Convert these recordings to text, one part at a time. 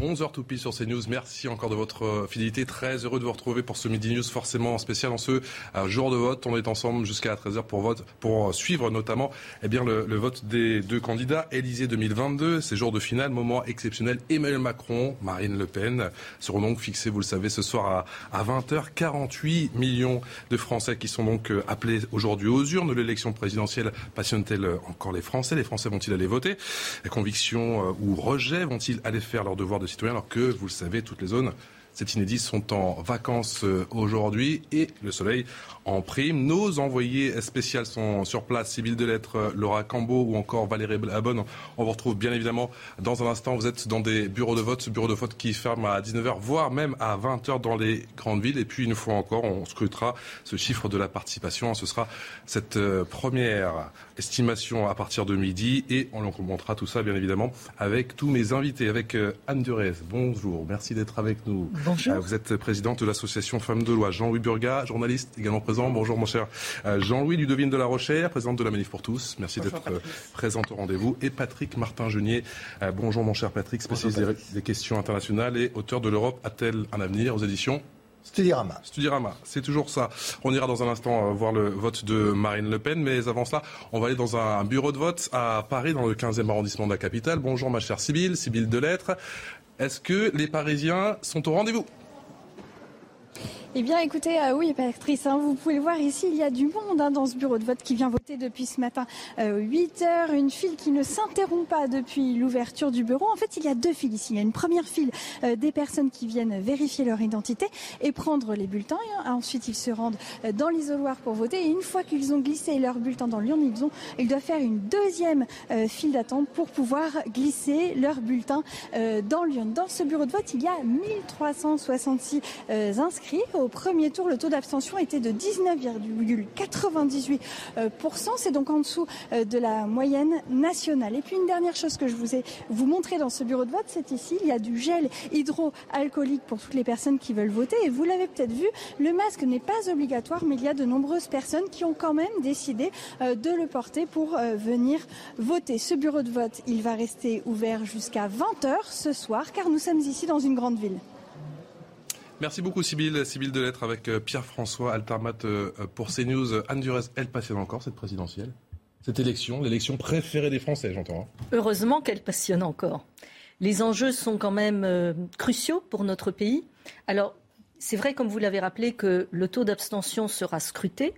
11h tout pile sur CNews. Merci encore de votre euh, fidélité. Très heureux de vous retrouver pour ce Midi News forcément spécial en ce euh, jour de vote. On est ensemble jusqu'à 13h pour vote, pour euh, suivre notamment eh bien, le, vote des deux candidats. Élysée 2022, c'est jour de finale, moment exceptionnel. Emmanuel Macron, Marine Le Pen seront donc fixés, vous le savez, ce soir à, à 20h. 48 millions de Français qui sont donc appelés aujourd'hui aux urnes. L'élection présidentielle passionne-t-elle encore les Français? Les Français vont-ils aller voter? Conviction ou rejet vont-ils aller faire leur devoir de citoyens alors que, vous le savez, toutes les zones c'est inédit, sont en vacances euh, aujourd'hui et le soleil en prime. Nos envoyés spéciaux sont sur place, Sybille Delettre, euh, Laura Cambo ou encore Valérie Abonne. On vous retrouve bien évidemment dans un instant. Vous êtes dans des bureaux de vote, bureaux de vote qui ferment à 19h, voire même à 20h dans les grandes villes. Et puis une fois encore, on scrutera ce chiffre de la participation. Ce sera cette euh, première estimation à partir de midi et on commentera tout ça bien évidemment avec tous mes invités, avec Anne Durez. Bonjour, merci d'être avec nous. Bonjour. Euh, vous êtes présidente de l'association Femmes de Loi. Jean-Louis Burga, journaliste également présent. Bonjour mon cher euh, Jean-Louis Ludovine de la Rochère, présidente de la Manif pour tous. Merci d'être euh, présente au rendez-vous. Et Patrick Martin-Genier. Bonjour mon cher Patrick, spécialiste des questions internationales et auteur de l'Europe a-t-elle un avenir aux éditions Studirama. Studirama, c'est toujours ça. On ira dans un instant voir le vote de Marine Le Pen, mais avant cela, on va aller dans un bureau de vote à Paris, dans le 15e arrondissement de la capitale. Bonjour ma chère Sybille, Sybille Delettre. Est-ce que les Parisiens sont au rendez-vous? Eh bien, écoutez, euh, oui, Patrice, hein, vous pouvez le voir ici, il y a du monde hein, dans ce bureau de vote qui vient voter depuis ce matin 8 euh, heures. Une file qui ne s'interrompt pas depuis l'ouverture du bureau. En fait, il y a deux files ici. Il y a une première file euh, des personnes qui viennent vérifier leur identité et prendre les bulletins. ensuite, ils se rendent dans l'isoloir pour voter. Et une fois qu'ils ont glissé leur bulletin dans l'urne, ils, ont, ils doivent faire une deuxième file d'attente pour pouvoir glisser leur bulletin dans l'urne. Dans ce bureau de vote, il y a 1366 inscrits premier tour, le taux d'abstention était de 19,98%. C'est donc en dessous euh, de la moyenne nationale. Et puis une dernière chose que je vous ai vous montré dans ce bureau de vote, c'est ici, il y a du gel hydroalcoolique pour toutes les personnes qui veulent voter. Et vous l'avez peut-être vu, le masque n'est pas obligatoire, mais il y a de nombreuses personnes qui ont quand même décidé euh, de le porter pour euh, venir voter. Ce bureau de vote, il va rester ouvert jusqu'à 20h ce soir, car nous sommes ici dans une grande ville. Merci beaucoup Sybille, Sybille Delettre avec euh, Pierre-François Altermat euh, pour CNews. Anne Durez, elle passionne encore cette présidentielle Cette élection, l'élection préférée des Français, j'entends. Hein. Heureusement qu'elle passionne encore. Les enjeux sont quand même euh, cruciaux pour notre pays. Alors, c'est vrai, comme vous l'avez rappelé, que le taux d'abstention sera scruté.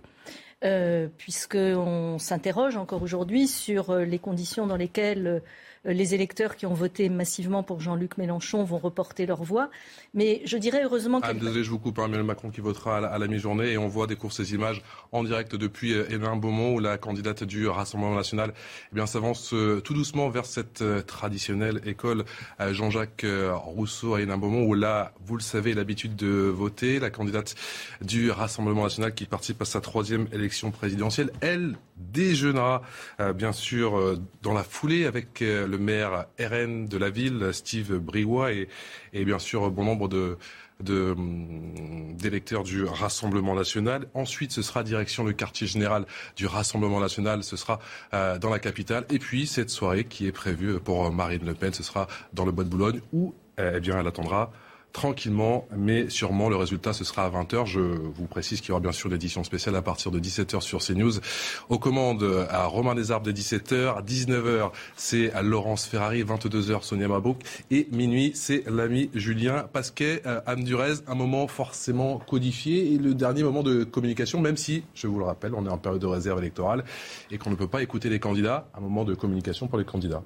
puisqu'on s'interroge encore aujourd'hui sur les conditions dans lesquelles euh, les électeurs qui ont voté massivement pour Jean-Luc Mélenchon vont reporter leur voix. Mais je dirais heureusement que. Ah, désolé, je vous coupe. Emmanuel Macron qui votera à la, mi-journée et on voit des courses ces images en direct depuis euh, Hénin Beaumont où la candidate du Rassemblement national eh bien, s'avance euh, tout doucement vers cette traditionnelle école Jean-Jacques Rousseau à Hénin Beaumont où là, vous le savez, l'habitude de voter. La candidate du Rassemblement national qui participe à sa troisième élection présidentielle, elle déjeunera bien sûr dans la foulée avec le maire RN de la ville, Steve Briouat, et, bien sûr bon nombre de d'électeurs du Rassemblement national. Ensuite, ce sera direction le quartier général du Rassemblement national. Ce sera euh, dans la capitale. Et puis, cette soirée qui est prévue pour Marine Le Pen, ce sera dans le Bois de Boulogne où euh, eh bien, elle attendra tranquillement, mais sûrement le résultat ce sera à 20h. Je vous précise qu'il y aura bien sûr l'édition spéciale à partir de 17h sur CNews. Aux commandes à Romain Desarbes dès 17h, 19h c'est à Laurence Ferrari, 22h Sonia Mabrouk et minuit c'est l'ami Julien Pasquet, euh, un moment forcément codifié et le dernier moment de communication, même si, je vous le rappelle, on est en période de réserve électorale et qu'on ne peut pas écouter les candidats, un moment de communication pour les candidats.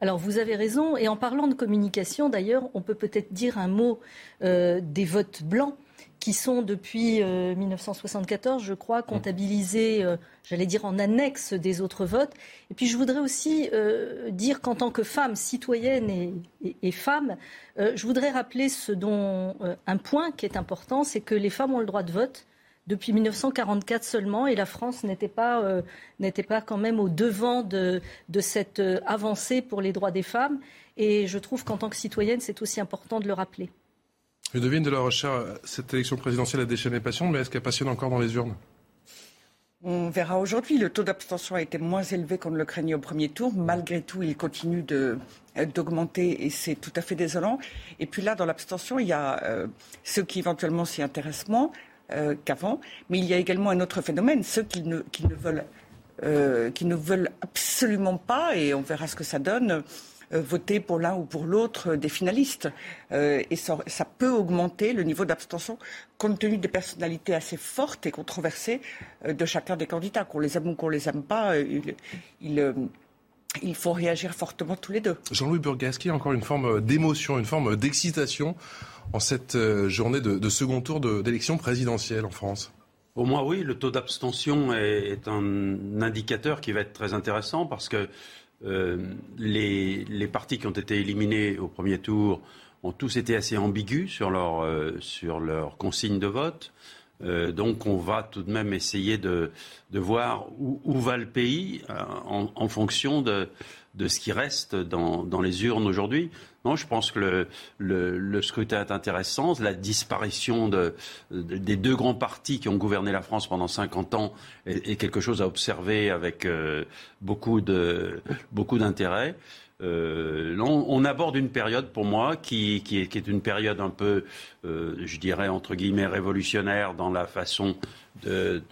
Alors vous avez raison, et en parlant de communication d'ailleurs, on peut peut-être dire un mot euh, des votes blancs. qui sont depuis 1974, je crois, comptabilisés, j'allais dire, en annexe des autres votes. Et puis je voudrais aussi dire qu'en tant que femme citoyenne et, et femme, je voudrais rappeler ce dont un point qui est important, c'est que les femmes ont le droit de vote depuis 1944 seulement, et la France n'était pas, euh, n'était pas quand même au devant de, de cette euh, avancée pour les droits des femmes. Et je trouve qu'en tant que citoyenne, c'est aussi important de le rappeler. Je devine de la recherche, cette élection présidentielle a déchaîné passion, mais est-ce qu'elle passionne encore dans les urnes? On verra aujourd'hui. Le taux d'abstention a été moins élevé qu'on ne le craignait au premier tour. Malgré tout, il continue de, d'augmenter et c'est tout à fait désolant. Et puis là, dans l'abstention, il y a euh, ceux qui éventuellement s'y intéressent moins, euh, qu'avant. Mais il y a également un autre phénomène, ceux qui ne, euh, veulent absolument pas, et on verra ce que ça donne, euh, voter pour l'un ou pour l'autre des finalistes. et ça, peut augmenter le niveau d'abstention compte tenu des personnalités assez fortes et controversées de chacun des candidats. Qu'on les aime ou qu'on les aime pas, il il faut réagir fortement tous les deux. Jean-Louis Burgaschi, encore une forme d'émotion, une forme d'excitation en cette euh, journée de, second tour d'élection présidentielle en France Au moins oui, le taux d'abstention est, un indicateur qui va être très intéressant parce que euh, les, partis qui ont été éliminés au premier tour ont tous été assez ambigus sur leur, euh, sur leur consigne de vote. Donc on va tout de même essayer de, voir où, va le pays en, fonction de, de, ce qui reste dans, dans les urnes aujourd'hui. Non, je pense que le, scrutin est intéressant. La disparition des deux grands partis qui ont gouverné la France pendant 50 ans est, quelque chose à observer avec euh, beaucoup d'intérêt. Euh, on, aborde une période pour moi qui, est, une période un peu, euh, je dirais, entre guillemets, révolutionnaire dans la façon de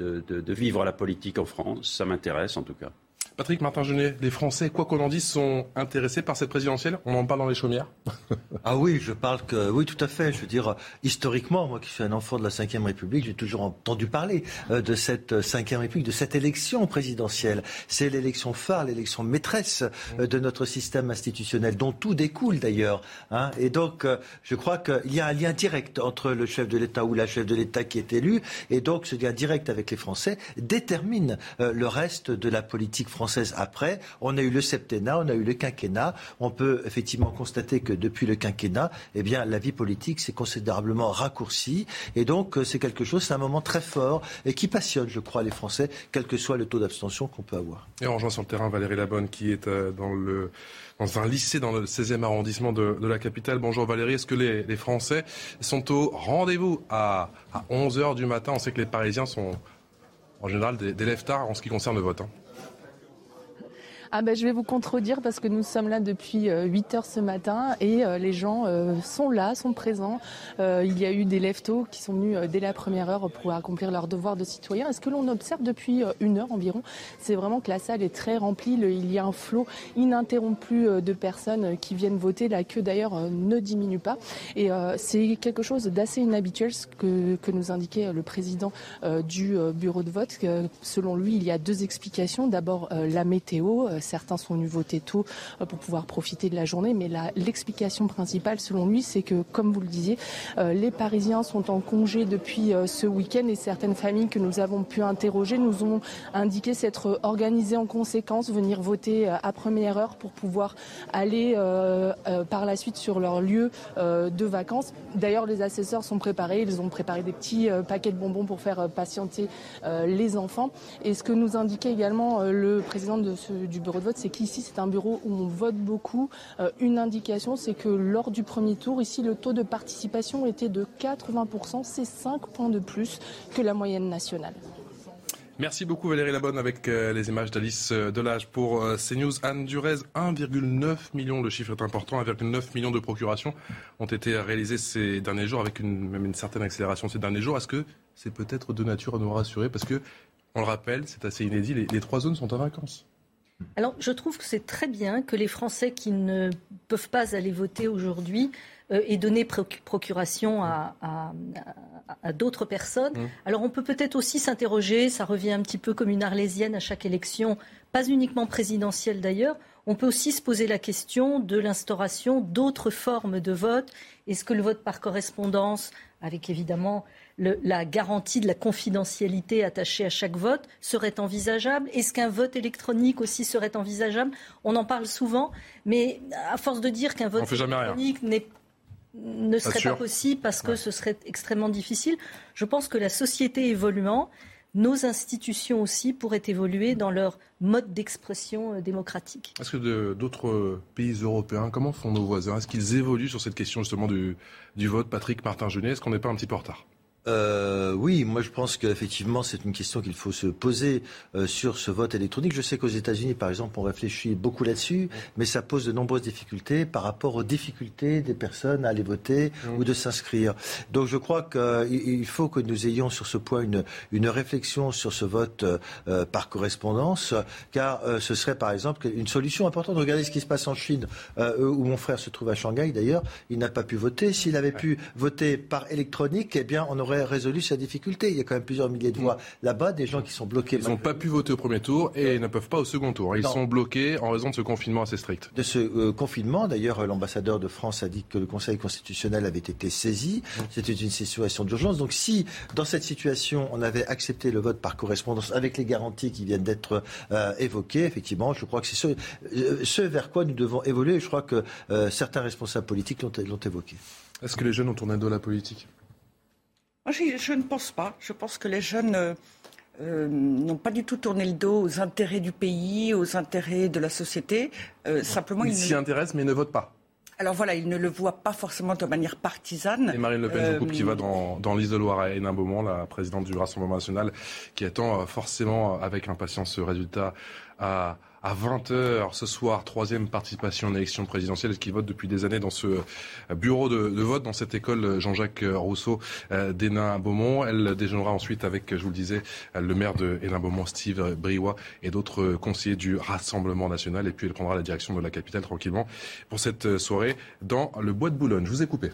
vivre la politique en France. Ça m'intéresse en tout cas. Patrick Martin-Genet, les Français, quoi qu'on en dise, sont intéressés par cette présidentielle On en parle dans les chaumières Ah oui, je parle que. Oui, tout à fait. Je veux dire, historiquement, moi qui suis un enfant de la Ve République, j'ai toujours entendu parler euh, de cette Ve République, de cette élection présidentielle. C'est l'élection phare, l'élection maîtresse euh, de notre système institutionnel, dont tout découle d'ailleurs. Hein. Et donc, euh, je crois qu'il y a un lien direct entre le chef de l'État ou la chef de l'État qui est élu. Et donc, ce lien direct avec les Français détermine le reste de la politique française après. On a eu le septennat, on a eu le quinquennat. On peut effectivement constater que depuis le quinquennat, eh bien, la vie politique s'est considérablement raccourcie. Et donc, euh, c'est quelque chose, c'est un moment très fort et qui passionne, je crois, les Français, quel que soit le taux d'abstention qu'on peut avoir. Et on rejoint sur le terrain Valérie Labonne, qui est euh, dans un lycée dans le 16e arrondissement de, la capitale. Bonjour Valérie, est-ce que les, Français sont au rendez-vous à, 11h du matin? On sait que les Parisiens sont en général des, des tard en ce qui concerne le vote. Hein. Ah ben, je vais vous contredire parce que nous sommes là depuis 8 euh, heures ce matin et euh, les gens euh, sont là, sont présents. il y a eu des leftos qui sont venus dès la première heure pour accomplir leur devoir de citoyen. Et ce que l'on observe depuis une heure environ, c'est vraiment que la salle est très remplie. il y a un flot ininterrompu de personnes qui viennent voter. La queue d'ailleurs ne diminue pas. Et c'est quelque chose d'assez inhabituel ce que, que nous indiquait le président du bureau de vote. selon lui, il y a deux explications. D'abord la météo certains sont venus voter tôt euh, pour pouvoir profiter de la journée. Mais l'explication principale, selon lui, c'est que, comme vous le disiez, euh, les Parisiens sont en congé depuis euh, ce week-end et certaines familles que nous avons pu interroger nous ont indiqué s'être organisées en conséquence, venir voter à première heure pour pouvoir aller par la suite sur leur lieu de vacances. D'ailleurs, les assesseurs sont préparés. Ils ont préparé des petits paquets de bonbons pour faire patienter les enfants. Et ce que nous indiquait également le président de du bureau de vote, c'est qu'ici, c'est un bureau où on vote beaucoup. Euh, une indication, c'est que lors du premier tour, ici, le taux de participation était de 80%. C'est 5 points de plus que la moyenne nationale. Merci beaucoup Valérie Labonne avec euh, les images d'Alice euh, Delage pour CNews. Anne Durez, 1,9 million, le chiffre est important, 1,9 million de procurations ont été réalisées ces derniers jours avec une, même une certaine accélération ces derniers jours. Est-ce que c'est peut-être de nature à nous rassurer? Parce que, on le rappelle, c'est assez inédit, les trois zones sont en vacances. Alors, je trouve que c'est très bien que les Français qui ne peuvent pas aller voter aujourd'hui euh, aient donné procuration à, d'autres personnes. Mmh. Alors, on peut peut-être aussi s'interroger, ça revient un petit peu comme une arlésienne à chaque élection, pas uniquement présidentielle d'ailleurs, on peut aussi se poser la question de l'instauration d'autres formes de vote. Est-ce que le vote par correspondance, avec évidemment la garantie de la confidentialité attachée à chaque vote, serait envisageable? Est-ce qu'un vote électronique aussi serait envisageable? On en parle souvent, mais à force de dire qu'un vote électronique ne serait pas, possible parce que ce serait extrêmement difficile, je pense que la société évoluant, nos institutions aussi pourraient évoluer dans leur mode d'expression euh, démocratique. Est-ce que d'autres pays européens, comment font nos voisins? Est-ce qu'ils évoluent sur cette question justement du, du vote? Patrick Martin-Genet, est-ce qu'on n'est pas un petit peu en retard? Euh, oui, moi je pense qu'effectivement c'est une question qu'il faut se poser euh, sur ce vote électronique. Je sais qu'aux États-Unis, par exemple, on réfléchit beaucoup là-dessus, mais ça pose de nombreuses difficultés par rapport aux difficultés des personnes à aller voter mmh. ou de s'inscrire. Donc je crois qu'il faut que nous ayons sur ce point une, une réflexion sur ce vote euh, par correspondance, car euh, ce serait par exemple une solution importante. Regardez ce qui se passe en Chine, euh, où mon frère se trouve à Shanghai d'ailleurs. Il n'a pas pu voter. S'il avait pu voter par électronique, eh bien on aurait résolu sa difficulté. Il y a quand même plusieurs milliers de voix là-bas, des gens qui sont bloqués. Ils n'ont pas pu voter au premier tour et ne peuvent pas au second tour. Ils sont bloqués en raison de ce confinement assez strict. De ce euh, confinement, d'ailleurs, l'ambassadeur de France a dit que le Conseil constitutionnel avait été saisi. C'était une situation d'urgence. Donc si, dans cette situation, on avait accepté le vote par correspondance avec les garanties qui viennent d'être euh, évoquées, effectivement, je crois que c'est ce, euh, ce, vers quoi nous devons évoluer. Je crois que certains responsables politiques l'ont évoqué. Est-ce que les jeunes ont tourné dos à la politique? Moi, je, ne pense pas. Je pense que les jeunes euh, euh, n'ont pas du tout tourné le dos aux intérêts du pays, aux intérêts de la société. Euh, simplement, ils s'y intéressent, mais ne votent pas. Alors voilà, ils ne le voient pas forcément de manière partisane. Et Marine Le Pen, je coupe, qui va dans, dans l'isoloir à Hénin-Beaumont, la présidente du Rassemblement national, qui attend forcément avec impatience ce résultat à à 20h ce soir, troisième participation en élection présidentielle, qui vote depuis des années dans ce bureau de, vote, dans cette école Jean-Jacques Rousseau euh, d'Hénin-Beaumont. Elle déjeunera ensuite avec, je vous le disais, le maire de Hénin-Beaumont, Steve Briouat, et d'autres conseillers du Rassemblement national. Et puis elle prendra la direction de la capitale tranquillement pour cette soirée dans le bois de Boulogne. Je vous ai coupé.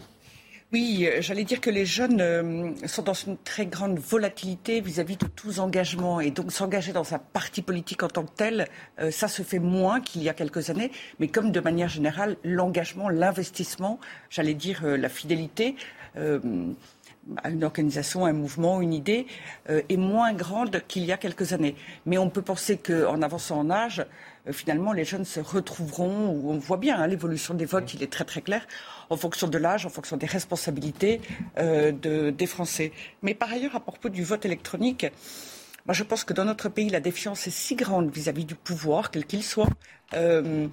Oui, euh, j'allais dire que les jeunes euh, sont dans une très grande volatilité vis-à-vis de tous engagements. Et donc s'engager dans un parti politique en tant que tel, euh, ça se fait moins qu'il y a quelques années. Mais comme de manière générale, l'engagement, l'investissement, j'allais dire la fidélité à une organisation, un mouvement, une idée, est moins grande qu'il y a quelques années. Mais on peut penser qu'en avançant en âge, finalement, les jeunes se retrouveront, on voit bien hein, l'évolution des votes, il est très très clair, en fonction de l'âge, en fonction des responsabilités euh, des Français. Mais par ailleurs, à propos du vote électronique, moi je pense que dans notre pays, la défiance est si grande vis-à-vis du pouvoir, quel qu'il soit. Euh,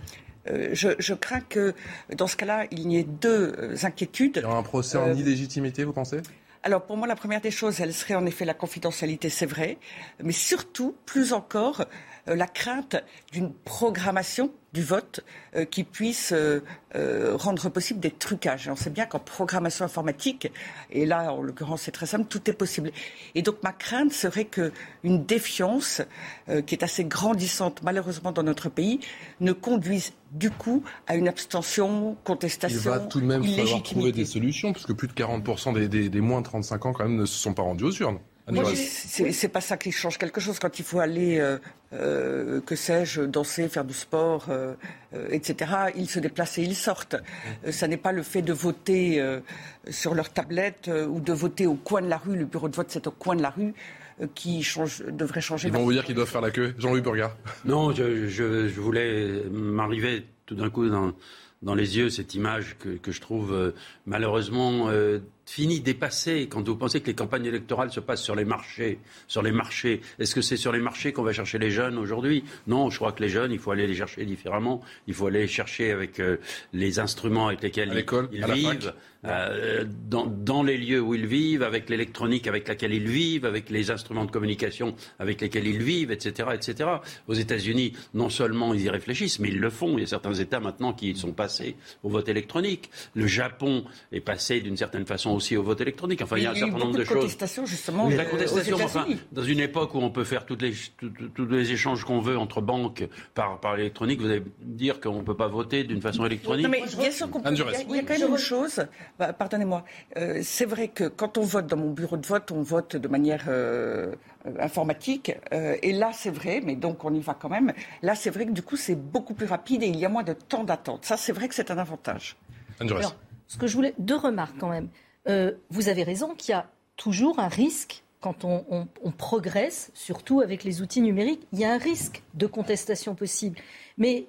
euh, je, crains que dans ce cas-là, il y ait deux inquiétudes. Il y aura un procès en illégitimité, vous pensez? Alors pour moi, la première des choses, elle serait en effet la confidentialité, c'est vrai, mais surtout, plus encore, la crainte d'une programmation du vote euh, qui puisse euh, euh, rendre possible des trucages. on sait bien qu'en programmation informatique, et là en l'occurrence c'est très simple, tout est possible. Et donc ma crainte serait qu'une défiance qui est assez grandissante malheureusement dans notre pays ne conduise du coup à une abstention, contestation. Il va tout de même falloir trouver des solutions, puisque plus de 40% des, des, des moins de 35 ans quand même ne se sont pas rendus aux urnes. C'est pas ça qui change quelque chose quand il faut aller, euh, euh, que sais-je, danser, faire du sport, euh, etc. Ils se déplacent et ils sortent. ça n'est pas le fait de voter sur leur tablette ou de voter au coin de la rue. Le bureau de vote, c'est au coin de la rue qui change, devrait changer. Ils vont vous dire qu'ils doivent faire la queue. Jean-Louis Burgard. Non, je, je, je voulais m'arriver tout d'un coup dans, dans, les yeux cette image que, que je trouve malheureusement fini, dépassé, quand vous pensez que les campagnes électorales se passent sur les marchés, sur les marchés, est-ce que c'est sur les marchés qu'on va chercher les jeunes aujourd'hui? Non, je crois que les jeunes, il faut aller les chercher différemment. Il faut aller les chercher avec euh, les instruments avec lesquels ils, vivent, euh, dans, dans, les lieux où ils vivent, avec l'électronique avec laquelle ils vivent, avec les instruments de communication avec lesquels ils vivent, etc., etc. Aux États-Unis, non seulement ils y réfléchissent, mais ils le font. Il y a certains États maintenant qui sont passés au vote électronique. Le Japon est passé d'une certaine façon aussi au vote électronique. Enfin, il y a un certain nombre de, choses. Contestation, justement. la euh, contestation, enfin, dans une époque où on peut faire toutes les, tous les échanges qu'on veut entre banques par, par électronique, vous allez dire qu'on ne peut pas voter d'une façon électronique non, mais bien sûr qu'on peut. Il y, a, quand même une chose. Bah, pardonnez-moi. Euh, c'est vrai que quand on vote dans mon bureau de vote, on vote de manière euh, informatique. et là, c'est vrai, mais donc on y va quand même. Là, c'est vrai que du coup, c'est beaucoup plus rapide et il y a moins de temps d'attente. Ça, c'est vrai que c'est un avantage. Alors, ce que je voulais, deux remarques quand même. Vous avez raison qu'il y a toujours un risque quand on, progresse, surtout avec les outils numériques, il y a un risque de contestation possible. Mais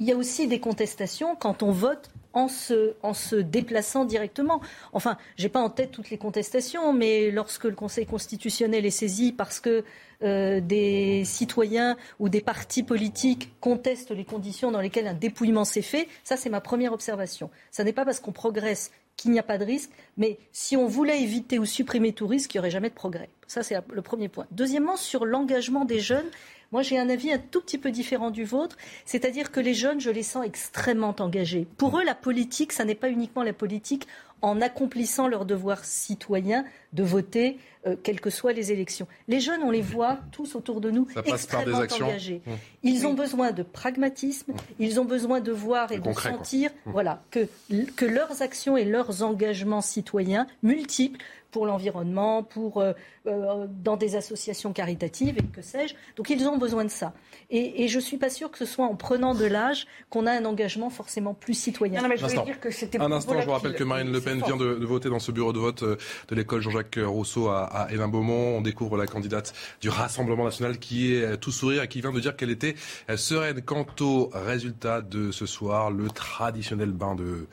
il y a aussi des contestations quand on vote en se, en se déplaçant directement. Enfin, je n'ai pas en tête toutes les contestations, mais lorsque le Conseil constitutionnel est saisi parce que euh, des citoyens ou des partis politiques contestent les conditions dans lesquelles un dépouillement s'est fait, ça c'est ma première observation. Ça n'est pas parce qu'on progresse qu'il n'y a pas de risque, mais si on voulait éviter ou supprimer tout risque, il n'y aurait jamais de progrès. Ça, c'est le premier point. Deuxièmement, sur l'engagement des jeunes, moi, j'ai un avis un tout petit peu différent du vôtre, c'est-à-dire que les jeunes, je les sens extrêmement engagés. Pour eux, la politique, ça n'est pas uniquement la politique en accomplissant leur devoir citoyen de voter, euh, quelles que soient les élections. Les jeunes, on les voit tous autour de nous extrêmement engagés. Mmh. Ils ont besoin de pragmatisme, mmh. ils ont besoin de voir et de sentir mmh. voilà, que, que leurs actions et leurs engagements citoyens multiples pour l'environnement, pour euh, euh, dans des associations caritatives et que sais-je. Donc ils ont besoin de ça. Et, je ne suis pas sûre que ce soit en prenant de l'âge qu'on a un engagement forcément plus citoyen. Non, mais je dire que c'était un instant, je vous rappelle que Marine Le Pen vient de, voter dans ce bureau de vote de l'école Jean-Jacques Rousseau à, à Hénin Beaumont. On découvre la candidate du Rassemblement national qui est tout sourire et qui vient de dire qu'elle était sereine quant au résultat de ce soir, le traditionnel bain de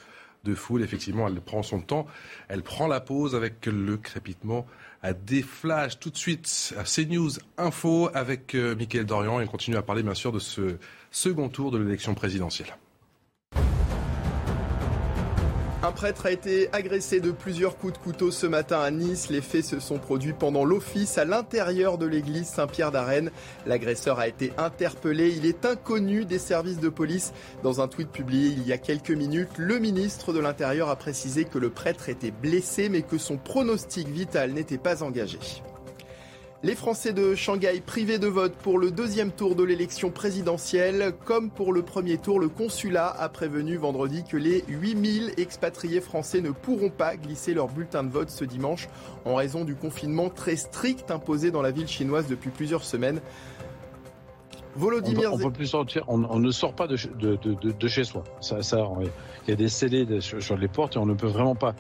de foule. Effectivement, elle prend son temps. Elle prend la pause avec le crépitement à des flashs. Tout de suite, à CNews Info avec euh, Mickaël Dorian et on continue à parler bien sûr de ce second tour de l'élection présidentielle. Un prêtre a été agressé de plusieurs coups de couteau ce matin à Nice. Les faits se sont produits pendant l'office à l'intérieur de l'église Saint-Pierre d'Arène. L'agresseur a été interpellé. Il est inconnu des services de police. Dans un tweet publié il y a quelques minutes, le ministre de l'Intérieur a précisé que le prêtre était blessé mais que son pronostic vital n'était pas engagé. Les Français de Shanghai privés de vote pour le deuxième tour de l'élection présidentielle. Comme pour le premier tour, le consulat a prévenu vendredi que les 8000 expatriés français ne pourront pas glisser leur bulletin de vote ce dimanche en raison du confinement très strict imposé dans la ville chinoise depuis plusieurs semaines. Volodymyr on, peut plus sortir, on, ne sort pas de, chez soi. Ça, il y a des scellés sur, les portes et on ne peut vraiment pas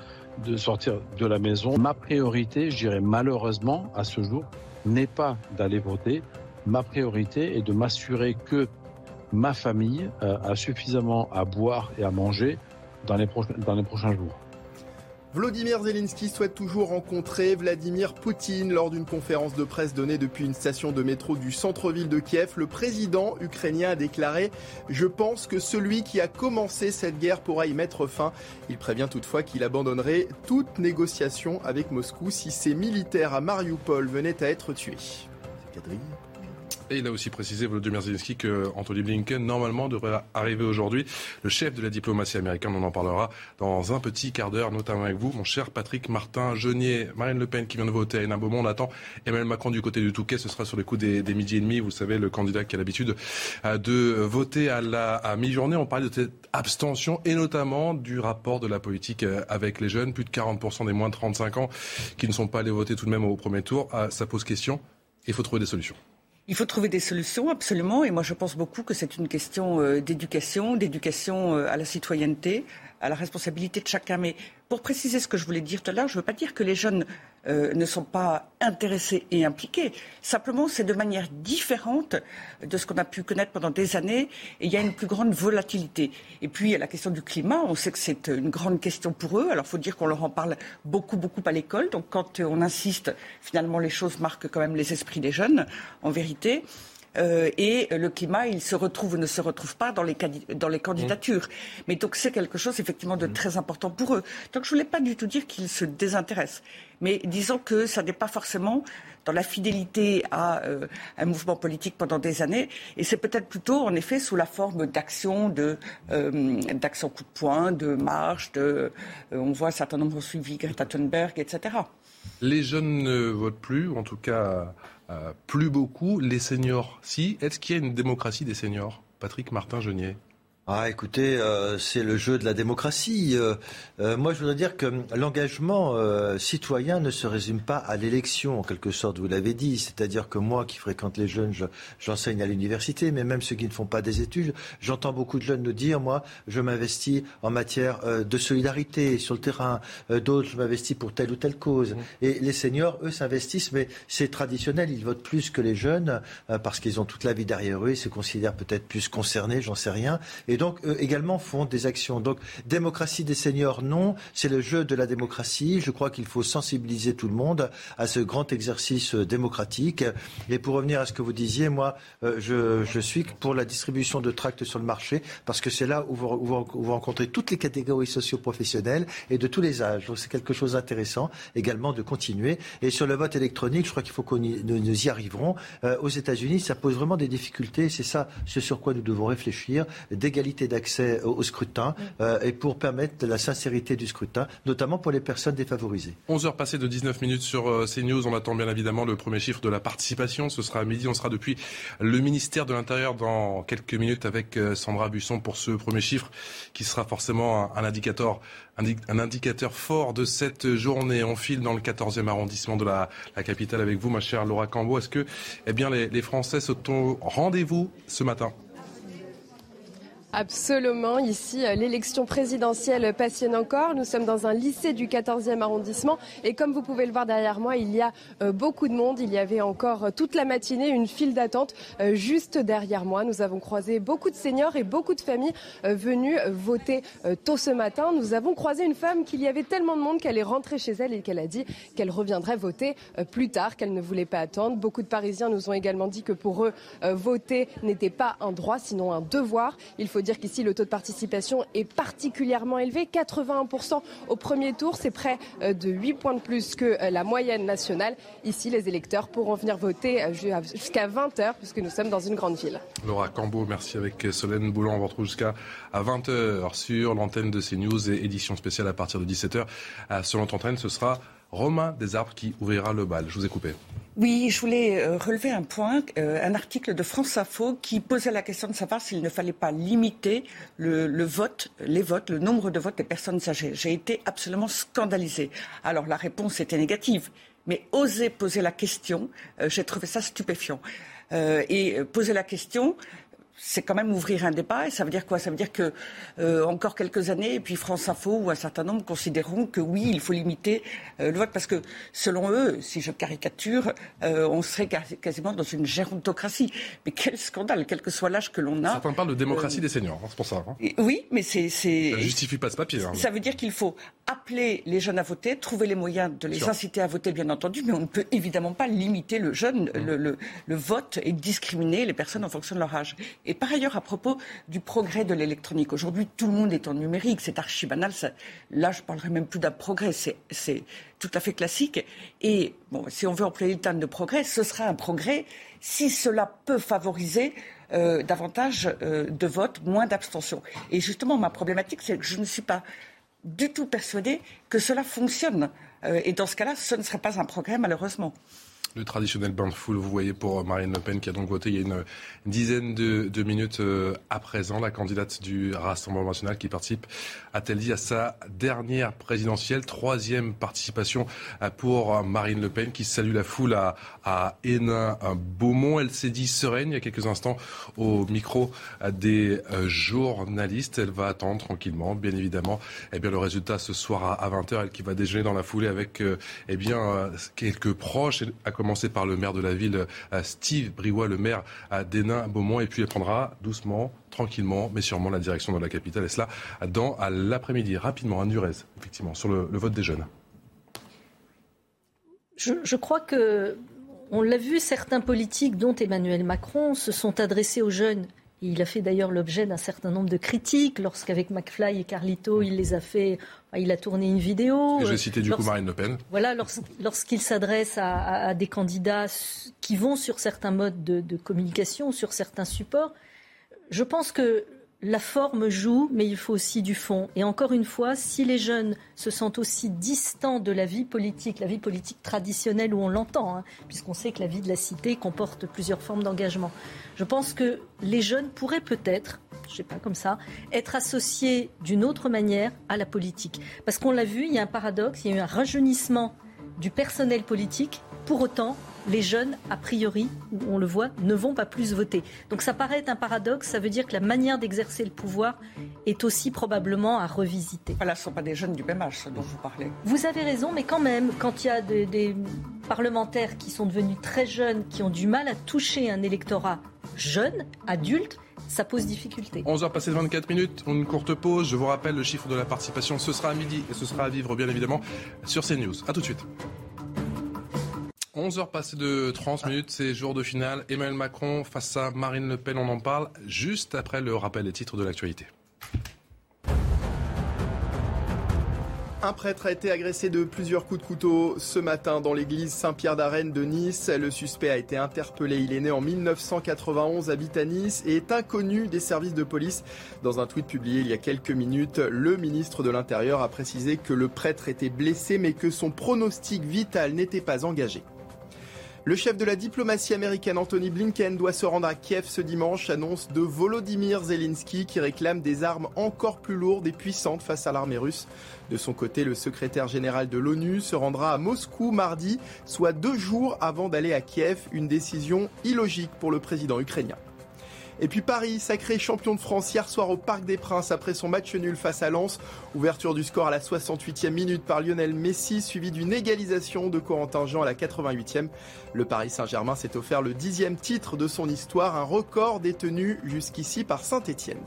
de sortir de la maison. Ma priorité, je dirais malheureusement à ce jour, n'est pas d'aller voter. Ma priorité est de m'assurer que ma famille euh, a suffisamment à boire et à manger dans les, dans les prochains jours. Vladimir Zelensky souhaite toujours rencontrer Vladimir Poutine lors d'une conférence de presse donnée depuis une station de métro du centre-ville de Kiev. Le président ukrainien a déclaré Je pense que celui qui a commencé cette guerre pourra y mettre fin. Il prévient toutefois qu'il abandonnerait toute négociation avec Moscou si ses militaires à Mariupol venaient à être tués. Et il a aussi précisé, Volodymyr Zelensky, que Anthony Blinken, normalement, devrait arriver aujourd'hui. Le chef de la diplomatie américaine, on en parlera dans un petit quart d'heure, notamment avec vous, mon cher Patrick Martin Genier, Marine Le Pen qui vient de voter à Hénin Beaumont. On attend Emmanuel Macron du côté du Touquet. Ce sera sur les coups des, midi et demi. Vous savez, le candidat qui a l'habitude euh, de voter à la mi-journée. On parlait de cette abstention et notamment du rapport de la politique euh, avec les jeunes. Plus de 40% des moins de 35 ans qui ne sont pas allés voter tout de même au premier tour. Ah, ça pose question. Il faut trouver des solutions. Il faut trouver des solutions, absolument. Et moi, je pense beaucoup que c'est une question euh, d'éducation, d'éducation euh, à la citoyenneté, à la responsabilité de chacun. Mais pour préciser ce que je voulais dire tout à l'heure, je ne veux pas dire que les jeunes euh, ne sont pas intéressés et impliqués. Simplement, c'est de manière différente de ce qu'on a pu connaître pendant des années. Et il y a une plus grande volatilité. Et puis, il y a la question du climat. On sait que c'est une grande question pour eux. Alors, il faut dire qu'on leur en parle beaucoup, beaucoup à l'école. Donc, quand on insiste, finalement, les choses marquent quand même les esprits des jeunes, en vérité. Euh, et le climat, il se retrouve ou ne se retrouve pas dans les, dans les candidatures. Mmh. Mais donc c'est quelque chose effectivement de mmh. très important pour eux. Donc je ne voulais pas du tout dire qu'ils se désintéressent. Mais disons que ça n'est pas forcément dans la fidélité à euh, un mouvement politique pendant des années. Et c'est peut-être plutôt, en effet, sous la forme d'actions, de, euh, d'actions coup de poing, de marches, de, on voit un certain nombre suivis, Greta Thunberg, etc. Les jeunes ne votent plus, en tout cas plus beaucoup. Les seniors, si. Est-ce qu'il y a une démocratie des seniors? Patrick Martin-Genier ah, écoutez, euh, c'est le jeu de la démocratie. Euh, euh, moi, je voudrais dire que l'engagement citoyen ne se résume pas à l'élection, en quelque sorte, vous l'avez dit. C'est-à-dire que moi, qui fréquente les jeunes, j'enseigne à l'université, mais même ceux qui ne font pas des études, j'entends beaucoup de jeunes nous dire, moi, je m'investis en matière de solidarité sur le terrain. D'autres, je m'investis pour telle ou telle cause. Mmh. Et les seniors, eux, s'investissent, mais c'est traditionnel. Ils votent plus que les jeunes parce qu'ils ont toute la vie derrière eux. Ils se considèrent peut-être plus concernés, j'en sais rien. Et donc, eux également font des actions. Donc, démocratie des seniors, non. C'est le jeu de la démocratie. Je crois qu'il faut sensibiliser tout le monde à ce grand exercice démocratique. Et pour revenir à ce que vous disiez, moi, euh, je, suis pour la distribution de tracts sur le marché parce que c'est là où vous, rencontrez toutes les catégories socio-professionnelles et de tous les âges. Donc, c'est quelque chose d'intéressant également de continuer. Et sur le vote électronique, je crois qu'il faut qu'on nous, y arriverons. Euh, aux États-Unis, ça pose vraiment des difficultés. C'est ça ce sur quoi nous devons réfléchir d'accès au, scrutin euh, et pour permettre la sincérité du scrutin, notamment pour les personnes défavorisées. 11 heures passées de 19 minutes sur euh, CNews. On attend bien évidemment le premier chiffre de la participation. Ce sera à midi. On sera depuis le ministère de l'Intérieur dans quelques minutes avec euh, Sandra Busson pour ce premier chiffre qui sera forcément un, indicateur un indicateur fort de cette journée. On file dans le 14e arrondissement de la, capitale avec vous, ma chère Laura Cambo. Est-ce que eh bien, les, les Français sont au rendez-vous ce matin? Absolument. Ici, euh, l'élection présidentielle passionne encore. Nous sommes dans un lycée du 14e arrondissement. Et comme vous pouvez le voir derrière moi, il y a euh, beaucoup de monde. Il y avait encore euh, toute la matinée une file d'attente juste derrière moi. Nous avons croisé beaucoup de seniors et beaucoup de familles venues voter tôt ce matin. Nous avons croisé une femme qu'il y avait tellement de monde qu'elle est rentrée chez elle et qu'elle a dit qu'elle reviendrait voter plus tard, qu'elle ne voulait pas attendre. Beaucoup de Parisiens nous ont également dit que pour eux, voter n'était pas un droit, sinon un devoir. Il faut faut dire qu'ici, le taux de participation est particulièrement élevé. 81% au premier tour, c'est près euh, de 8 points de plus que euh, la moyenne nationale. Ici, les électeurs pourront venir voter euh, jusqu'à 20h, puisque nous sommes dans une grande ville. Laura Cambo, merci avec Solène Boulon. On vous retrouve jusqu'à 20h sur l'antenne de CNews et édition spéciale à partir de 17h. Sur notre antenne, ce sera Romain Desarbres qui ouvrira le bal. Je vous ai coupé. Oui, je voulais euh, relever un point, euh, un article de France Info qui posait la question de savoir s'il ne fallait pas limiter le, vote, les votes, le nombre de votes des personnes âgées. J'ai été absolument scandalisée. Alors la réponse était négative, mais oser poser la question, euh, j'ai trouvé ça stupéfiant. et poser la question, c'est quand même ouvrir un débat. Et ça veut dire quoi? Ça veut dire que euh, encore quelques années, et puis France Info ou un certain nombre considéreront que oui, il faut limiter euh, le vote parce que selon eux, si je caricature, euh, on serait quasiment dans une gérontocratie. Mais quel scandale, quel que soit l'âge que l'on a. Certains parlent de démocratie des seniors, hein, c'est pour ça. Hein. Oui, mais c'est. Ça justifie pas ce papier. Hein. Ça veut dire qu'il faut appeler les jeunes à voter, trouver les moyens de les inciter à voter, bien entendu, mais on ne peut évidemment pas limiter le jeune, mmh. le, le, le, vote et discriminer les personnes en fonction de leur âge. Et par ailleurs, à propos du progrès de l'électronique, aujourd'hui, tout le monde est en numérique, c'est archi banal. là, je parlerai même plus d'un progrès, c'est tout à fait classique. Et si on veut employer le terme de progrès, ce sera un progrès si cela peut favoriser euh, davantage euh, de votes, moins d'abstention. Et justement, ma problématique, c'est que je ne suis pas du tout persuadée que cela fonctionne. Euh, et dans ce cas-là, ce ne serait pas un progrès, malheureusement le traditionnel bain de foule, vous voyez, pour Marine Le Pen, qui a donc voté il y a une, dizaine de, minutes euh, à présent, la candidate du Rassemblement national qui participe, a-t-elle dit, à sa dernière présidentielle, troisième participation euh, pour Marine Le Pen, qui salue la foule à, à Hénin, Beaumont. Elle s'est dit sereine il y a quelques instants au micro euh, des journalistes. Elle va attendre tranquillement, bien évidemment, eh bien, le résultat ce soir à, 20h, elle qui va déjeuner dans la foulée avec eh bien, quelques proches, à commencer par le maire de la ville, euh, Steve Briouat, le maire d'Hénin-Beaumont, et puis elle prendra doucement, tranquillement, mais sûrement la direction de la capitale, et cela dans l'après-midi. Rapidement, à Nurez, effectivement, sur le, vote des jeunes. Je, crois que, on l'a vu, certains politiques, dont Emmanuel Macron, se sont adressés aux jeunes. Il a fait d'ailleurs l'objet d'un certain nombre de critiques lorsqu'avec McFly et Carlito, il les a fait il a tourné une vidéo. je vais citer du coup Marine Le Pen. Voilà, lorsqu'il s'adresse à, des candidats qui vont sur certains modes de, communication, sur certains supports, je pense que la forme joue, mais il faut aussi du fond. Et encore une fois, si les jeunes se sentent aussi distants de la vie politique, la vie politique traditionnelle où on l'entend, hein, puisqu'on sait que la vie de la cité comporte plusieurs formes d'engagement, je pense que les jeunes pourraient peut-être, je ne sais pas comme ça, être associés d'une autre manière à la politique. Parce qu'on l'a vu, il y a un paradoxe, il y a eu un rajeunissement du personnel politique. Pour autant, les jeunes, a priori, on le voit, ne vont pas plus voter. Donc ça paraît être un paradoxe, ça veut dire que la manière d'exercer le pouvoir est aussi probablement à revisiter. Voilà, ce ne sont pas des jeunes du même âge dont vous parlez. Vous avez raison, mais quand même, quand il y a des, des parlementaires qui sont devenus très jeunes, qui ont du mal à toucher un électorat jeune, adulte, ça pose difficulté. 11h passées de 24 minutes, une courte pause. Je vous rappelle le chiffre de la participation, ce sera à midi et ce sera à vivre bien évidemment sur CNews. A tout de suite. 11h passées de 30 minutes, c'est jour de finale. Emmanuel Macron face à Marine Le Pen, on en parle juste après le rappel des titres de l'actualité. Un prêtre a été agressé de plusieurs coups de couteau ce matin dans l'église Saint-Pierre d'Arène de Nice. Le suspect a été interpellé. Il est né en 1991, habite à Nice et est inconnu des services de police. Dans un tweet publié il y a quelques minutes, le ministre de l'Intérieur a précisé que le prêtre était blessé mais que son pronostic vital n'était pas engagé. Le chef de la diplomatie américaine Anthony Blinken doit se rendre à Kiev ce dimanche, annonce de Volodymyr Zelensky qui réclame des armes encore plus lourdes et puissantes face à l'armée russe. De son côté, le secrétaire général de l'ONU se rendra à Moscou mardi, soit deux jours avant d'aller à Kiev, une décision illogique pour le président ukrainien. Et puis Paris, sacré champion de France hier soir au Parc des Princes après son match nul face à Lens. Ouverture du score à la 68e minute par Lionel Messi, suivi d'une égalisation de Corentin Jean à la 88e. Le Paris Saint-Germain s'est offert le dixième titre de son histoire, un record détenu jusqu'ici par Saint-Étienne.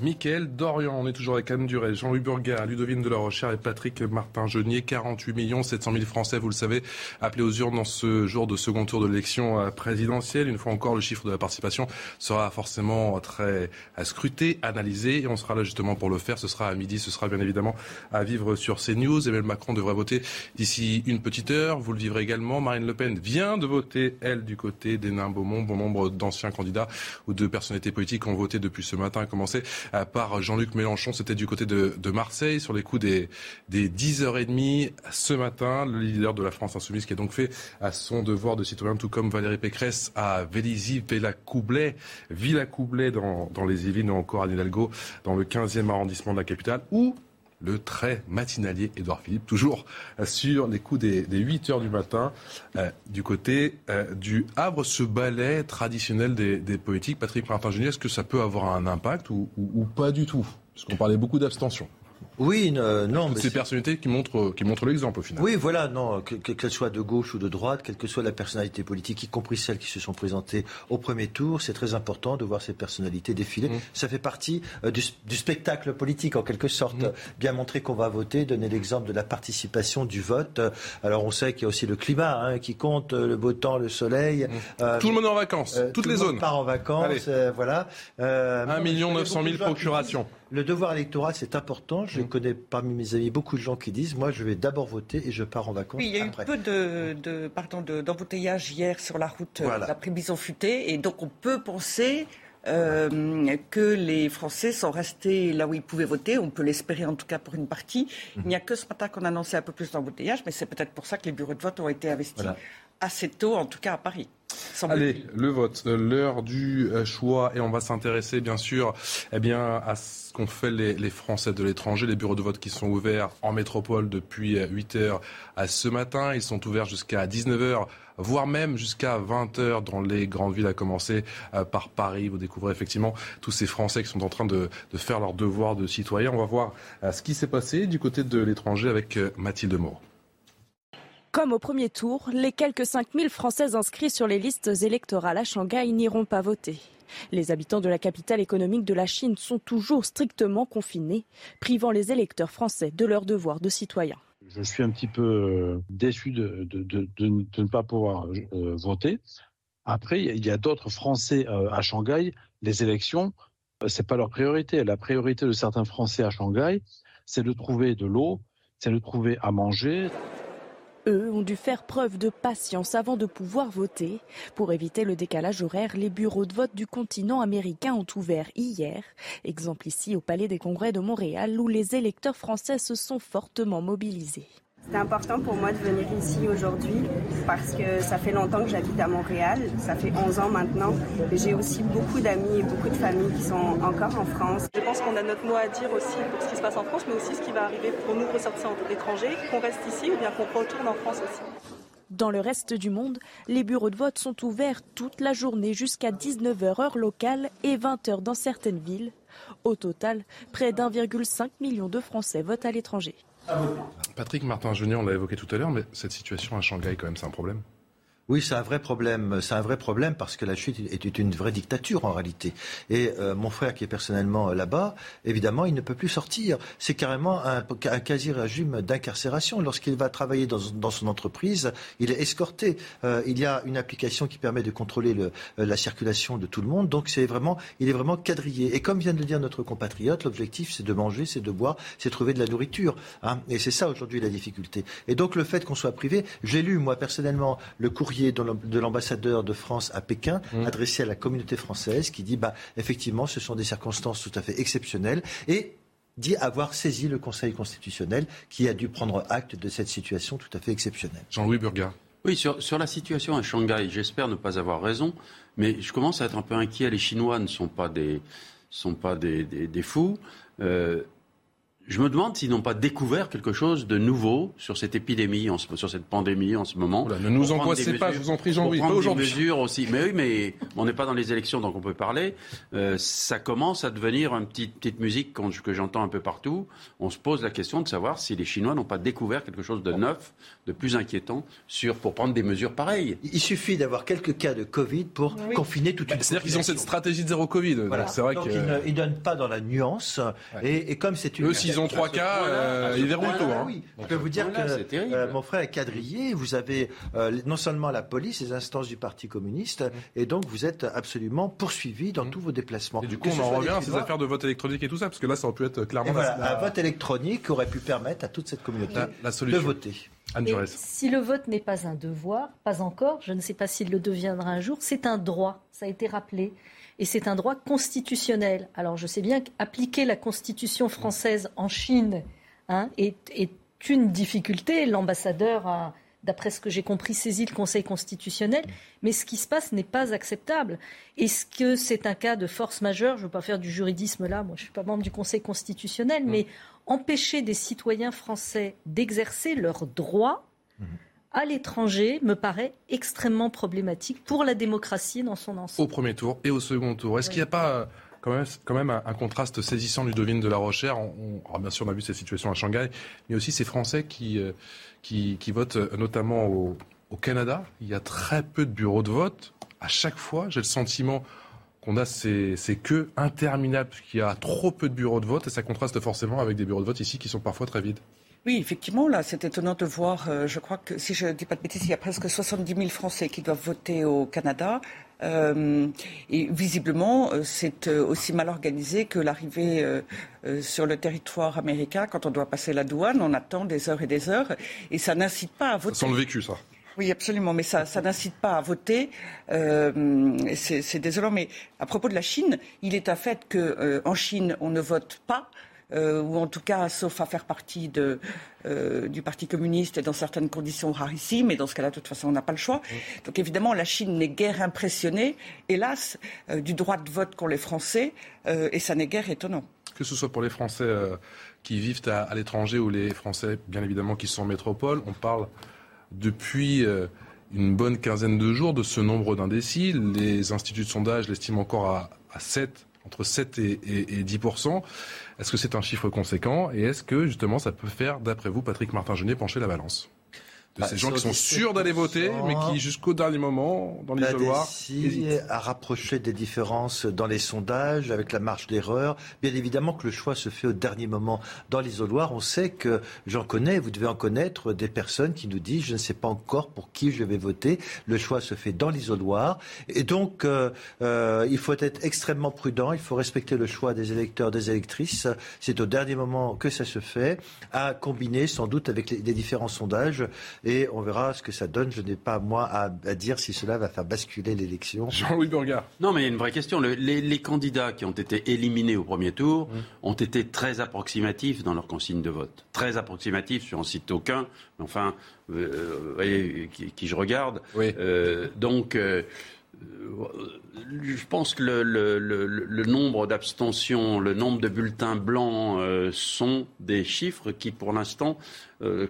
Mickaël Dorian, on est toujours avec Anne Duret, Jean-Louis Burgard, Ludovine de la Rochère et Patrick Martin-Genier. 48 millions 700 000 Français, vous le savez, appelés aux urnes dans ce jour de second tour de l'élection euh, présidentielle. Une fois encore, le chiffre de la participation sera forcément très à scruter, analysé, et on sera là justement pour le faire. Ce sera à midi, ce sera bien évidemment à vivre sur CNews. Emmanuel Macron devrait voter d'ici une petite heure. Vous le vivrez également. Marine Le Pen vient de voter, elle, du côté des Nains Beaumont. Bon nombre d'anciens candidats ou de personnalités politiques ont voté depuis ce matin, a commencé par Jean-Luc Mélenchon. C'était du côté de, Marseille, sur les coups des, des 10h30 ce matin. Le leader de la France Insoumise qui a donc fait à son devoir de citoyen, tout comme Valérie Pécresse à Vélizy, Villa-Coublet, Villa-Coublet dans, dans les Yvelines ou encore à Hidalgo dans le 15e arrondissement de la capitale, où le très matinalier Édouard Philippe, toujours sur les coups des, 8 heures du matin, euh, du côté euh, du Havre, ce ballet traditionnel des, des politiques. Patrick martin est-ce que ça peut avoir un impact ou, ou pas du tout? Parce qu'on parlait beaucoup d'abstention. Oui, non. mais ces personnalités qui montrent, qui montrent l'exemple au final. Oui, voilà, non, qu'elles que soient de gauche ou de droite, quelle que soit la personnalité politique, y compris celles qui se sont présentées au premier tour, c'est très important de voir ces personnalités défiler. Mmh. Ça fait partie euh, du, spectacle politique, en quelque sorte. Mmh. Bien montrer qu'on va voter, donner l'exemple de la participation, du vote. Alors on sait qu'il y a aussi le climat hein, qui compte, le beau temps, le soleil. Mmh. Euh, tout le monde est en vacances, euh, toutes les zones. part en vacances, voilà. 1 million 900 000 procurations. Le devoir électoral, c'est important. Je mm. connais parmi mes amis beaucoup de gens qui disent Moi, je vais d'abord voter et je pars en vacances. Oui, il y a eu peu de, de pardon, d'embouteillage hier sur la route voilà. après bison futé. Et donc, on peut penser euh, que les Français sont restés là où ils pouvaient voter. On peut l'espérer en tout cas pour une partie. Il n'y a que ce matin qu'on a annoncé un peu plus d'embouteillage, mais c'est peut-être pour ça que les bureaux de vote ont été investis assez tôt, en tout cas à Paris. Allez, le vote, euh, l'heure du euh, choix, et on va s'intéresser bien sûr eh à ce qu'ont fait les, Français de l'étranger, les bureaux de vote qui sont ouverts en métropole depuis 8 euh, à ce matin. Ils sont ouverts jusqu'à 19h voire même jusqu'à 20h dans les grandes villes, à commencer par Paris. Vous découvrez effectivement tous ces Français qui sont en train de, faire leur devoir de citoyen. On va voir ce qui s'est passé du côté de l'étranger avec Mathilde Moreau. Comme au premier tour, les quelques 5000 Français inscrits sur les listes électorales à Shanghai n'iront pas voter. Les habitants de la capitale économique de la Chine sont toujours strictement confinés, privant les électeurs français de leur devoir de citoyen. Je suis un petit peu euh, déçu de, ne pas pouvoir euh, voter. Après, il y a d'autres Français euh, à Shanghai. Les élections, ce n'est pas leur priorité. La priorité de certains Français à Shanghai, c'est de trouver de l'eau, c'est de trouver à manger. Eux, ont dû faire preuve de patience avant de pouvoir voter. Pour éviter le décalage horaire, les bureaux de vote du continent américain ont ouvert hier. Exemple ici au Palais des Congrès de Montréal où les électeurs français se sont fortement mobilisés. C'est important pour moi de venir ici aujourd'hui parce que ça fait longtemps que j'habite à Montréal. Ça fait 11 ans maintenant. J'ai aussi beaucoup d'amis et beaucoup de familles qui sont encore en France. Je pense qu'on a notre mot à dire aussi pour ce qui se passe en France, mais aussi ce qui va arriver pour nous ressortissants d'étrangers, qu'on reste ici ou bien qu'on retourne en France aussi. Dans le reste du monde, les bureaux de vote sont ouverts toute la journée jusqu'à 19h heure locale et 20h dans certaines villes. Au total, près d'1,5 million de Français votent à l'étranger. Patrick Martin Junior, on l'a évoqué tout à l'heure, mais cette situation à Shanghai, quand même, c'est un problème. Oui, c'est un vrai problème. C'est un vrai problème parce que la Chine est une vraie dictature en réalité. Et euh, mon frère qui est personnellement euh, là-bas, évidemment, il ne peut plus sortir. C'est carrément un, quasi-régime d'incarcération. Lorsqu'il va travailler dans, son entreprise, il est escorté. Euh, il y a une application qui permet de contrôler le, la circulation de tout le monde. Donc c'est vraiment, il est vraiment quadrillé. Et comme vient de le dire notre compatriote, l'objectif c'est de manger, c'est de boire, c'est de trouver de la nourriture. Hein. Et c'est ça aujourd'hui la difficulté. Et donc le fait qu'on soit privé, j'ai lu moi personnellement le courrier de l'ambassadeur de France à Pékin, mmh. adressé à la communauté française, qui dit bah, effectivement, ce sont des circonstances tout à fait exceptionnelles. Et dit avoir saisi le Conseil constitutionnel qui a dû prendre acte de cette situation tout à fait exceptionnelle. Jean-Louis Burga. Oui, sur, sur, la situation à Shanghai, j'espère ne pas avoir raison, mais je commence à être un peu inquiet. Les Chinois ne sont pas des, sont pas des, des, fous. Euh, je me demande s'ils n'ont pas découvert quelque chose de nouveau sur cette épidémie, sur cette pandémie en ce moment. ne nous angoissez pas, je vous en prie, Jean-Louis. Pas aujourd'hui. mesures aussi. Mais oui, mais on n'est pas dans les élections, donc on peut parler. Euh, ça commence à devenir une petite, petite musique que j'entends un peu partout. On se pose la question de savoir si les Chinois n'ont pas découvert quelque chose de neuf, de plus inquiétant, sur, pour prendre des mesures pareilles. Il suffit d'avoir quelques cas de Covid pour confiner toute une bah, C'est-à-dire qu'ils ont cette stratégie de zéro Covid. C'est vrai donc ils ne donnent pas dans la nuance. Et, comme c'est une ils ont trois cas, euh, ils verront tout. Hein. Je peux vous dire que euh, mon frère est quadrillé. Vous avez euh, non seulement la police, les instances du Parti communiste, mm. et donc vous êtes absolument poursuivi dans mm. tous vos déplacements. Et du coup, on en revient à ces affaires de vote électronique et tout ça, parce que là, ça aurait pu être clairement. Un vote électronique aurait pu permettre à toute cette communauté de voter. si le vote n'est pas un devoir, pas encore, je ne sais pas s'il le deviendra un jour, c'est un droit. Ça a été rappelé et c'est un droit constitutionnel. Alors je sais bien qu'appliquer la Constitution française en Chine hein, est, une difficulté. L'ambassadeur a, d'après ce que j'ai compris, saisi le Conseil constitutionnel. Mais ce qui se passe n'est pas acceptable. Est-ce que c'est un cas de force majeure? Je ne veux pas faire du juridisme là, moi je ne suis pas membre du Conseil constitutionnel, mais empêcher des citoyens français d'exercer leurs droits à l'étranger me paraît extrêmement problématique pour la démocratie dans son ensemble. Au premier tour et au second tour. Est-ce qu'il n'y a pas euh, quand même, quand même un, contraste saisissant du devine de la Rochère on, Bien sûr, on a vu cette situation à Shanghai, mais aussi ces Français qui, euh, qui, votent euh, notamment au, Canada. Il y a très peu de bureaux de vote. À chaque fois, j'ai le sentiment qu'on a ces, ces queues interminables, qu'il y a trop peu de bureaux de vote, et ça contraste forcément avec des bureaux de vote ici qui sont parfois très vides. Oui, effectivement, là, c'est étonnant de voir. Euh, je crois que, si je ne dis pas de bêtises, il y a presque 70 000 Français qui doivent voter au Canada. Euh, et visiblement, euh, c'est aussi mal organisé que l'arrivée sur le territoire américain. Quand on doit passer la douane, on attend des heures et des heures, et ça n'incite pas à voter. Ça sent le vécu, ça. Oui, absolument, mais ça, ça n'incite pas à voter. c'est désolant, mais à propos de la Chine, il est un fait qu'en Chine, on ne vote pas ou en tout cas, sauf à faire partie de, euh, du Parti communiste et dans certaines conditions rarissimes, mais dans ce cas-là, de toute façon, on n'a pas le choix. Donc évidemment, la Chine n'est guère impressionnée, hélas, euh, du droit de vote qu'ont les Français, et ça n'est guère étonnant. Que ce soit pour les Français qui vivent à, à l'étranger ou les Français, bien évidemment, qui sont en métropole, on parle depuis une bonne quinzaine de jours de ce nombre d'indécis. Les instituts de sondage l'estiment encore à, à 7 entre 7 et, 10% Est-ce que c'est un chiffre conséquent Et est-ce que justement ça peut faire, d'après vous, Patrick Martin-Genet, pencher la balance de bah, ces gens qui sont sûrs d'aller voter, mais qui jusqu'au dernier moment, dans l'isoloir, à rapprocher des différences dans les sondages, avec la marge d'erreur. Bien évidemment que le choix se fait au dernier moment dans l'isoloir. On sait que, j'en connais, vous devez en connaître, des personnes qui nous disent, je ne sais pas encore pour qui je vais voter. Le choix se fait dans l'isoloir. Et donc, euh, euh, il faut être extrêmement prudent, il faut respecter le choix des électeurs, des électrices. C'est au dernier moment que ça se fait, à combiner sans doute avec les, les différents sondages. Et on verra ce que ça donne. Je n'ai pas, moi, à, dire si cela va faire basculer l'élection. Jean-Louis Burgard. Non, mais il y a une vraie question. les, candidats qui ont été éliminés au premier tour mmh. ont été très approximatifs dans leur consigne de vote. Très approximatifs, je n'en cite aucun, mais enfin, euh, vous voyez qui, je regarde. Euh, donc, euh, je pense que le, nombre d'abstentions, le nombre de bulletins blancs sont des chiffres qui, pour l'instant,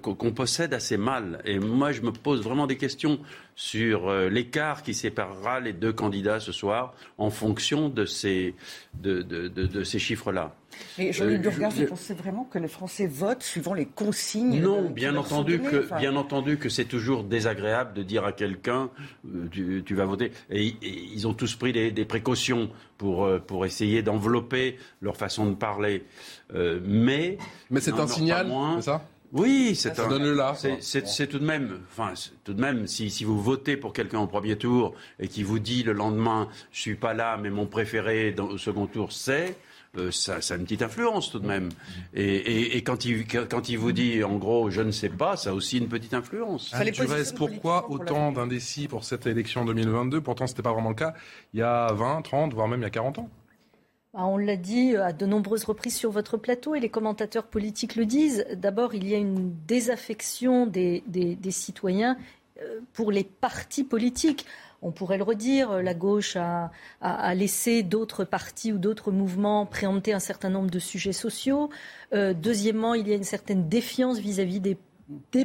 qu'on possède assez mal. Et moi, je me pose vraiment des questions sur l'écart qui séparera les deux candidats ce soir en fonction de ces, de ces chiffres-là. Mais Jean-Luc euh, Burgard, vous pensez vraiment que les Français votent suivant les consignes Non, bien entendu, que, bien entendu que c'est toujours désagréable de dire à quelqu'un euh, tu, vas voter. Et, ils ont tous pris des, précautions pour, euh, pour essayer d'envelopper leur façon de parler. mais mais c'est un signal, c'est ça? Oui, c'est un. Donne-le là. C'est tout de même, enfin, tout de même, si, si vous votez pour quelqu'un au premier tour et qui vous dit le lendemain, je suis pas là, mais mon préféré au second tour, c'est euh, ça, a une petite influence tout de même. Et, quand, il, quand il vous dit, en gros, je ne sais pas, ça a aussi une petite influence. Ah, tu restes pourquoi autant d'indécis pour cette élection 2022 Pourtant, ce n'était pas vraiment le cas il y a 20, 30, voire même il y a 40 ans. Bah, on l'a dit à de nombreuses reprises sur votre plateau et les commentateurs politiques le disent. D'abord, il y a une désaffection des, citoyens euh, pour les partis politiques on pourrait le redire, la gauche a, laissé d'autres partis ou d'autres mouvements préempter un certain nombre de sujets sociaux. Euh, deuxièmement, il y a une certaine défiance vis-à-vis des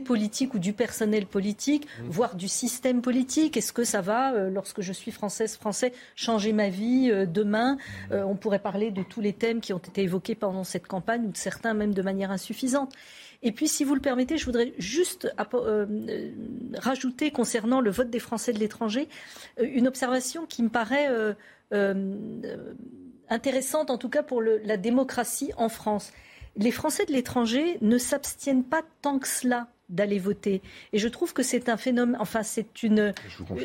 politiques ou du personnel politique, mmh. voire du système politique. Est-ce que ça va, euh, lorsque je suis française, français, changer ma vie euh, demain mmh. On pourrait parler de tous les thèmes qui ont été évoqués pendant cette campagne, ou de certains même de manière insuffisante. Et puis, si vous le permettez, je voudrais juste euh, euh, rajouter concernant le vote des Français de l'étranger euh, une observation qui me paraît intéressante, en tout cas pour la démocratie en France. Les Français de l'étranger ne s'abstiennent pas tant que cela d'aller voter. Et je trouve que c'est un phénomène, enfin c'est une,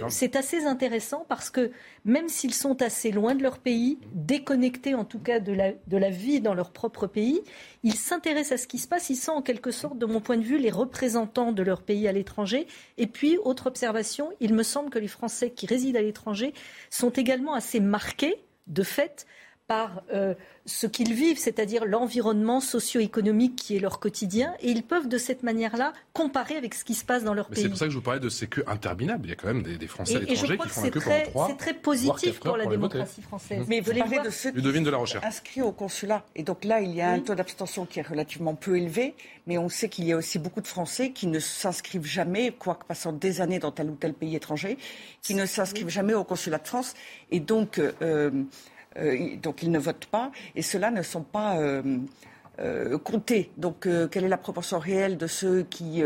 c'est assez intéressant parce que même s'ils sont assez loin de leur pays, déconnectés en tout cas de la, de la vie dans leur propre pays, ils s'intéressent à ce qui se passe, ils sont en quelque sorte, de mon point de vue, les représentants de leur pays à l'étranger. Et puis, autre observation, il me semble que les Français qui résident à l'étranger sont également assez marqués, de fait, par euh, ce qu'ils vivent, c'est-à-dire l'environnement socio-économique qui est leur quotidien, et ils peuvent de cette manière-là comparer avec ce qui se passe dans leur pays. C'est pour ça que je vous parlais de ces queues interminables. Il y a quand même des, Français à l'étranger qui font la queue pendant trois. C'est très positif pour la démocratie française. Mais vous parlez de ceux qui de la recherche. inscrits au consulat. Et donc là, il y a un taux d'abstention qui est relativement peu élevé, mais on sait qu'il y a aussi beaucoup de Français qui ne s'inscrivent jamais, quoique passant des années dans tel ou tel pays étranger, qui ne s'inscrivent jamais au consulat de France. Et donc, euh, donc ils ne votent pas, et ceux-là ne sont pas euh, euh, comptés. Donc quelle est la proportion réelle de ceux qui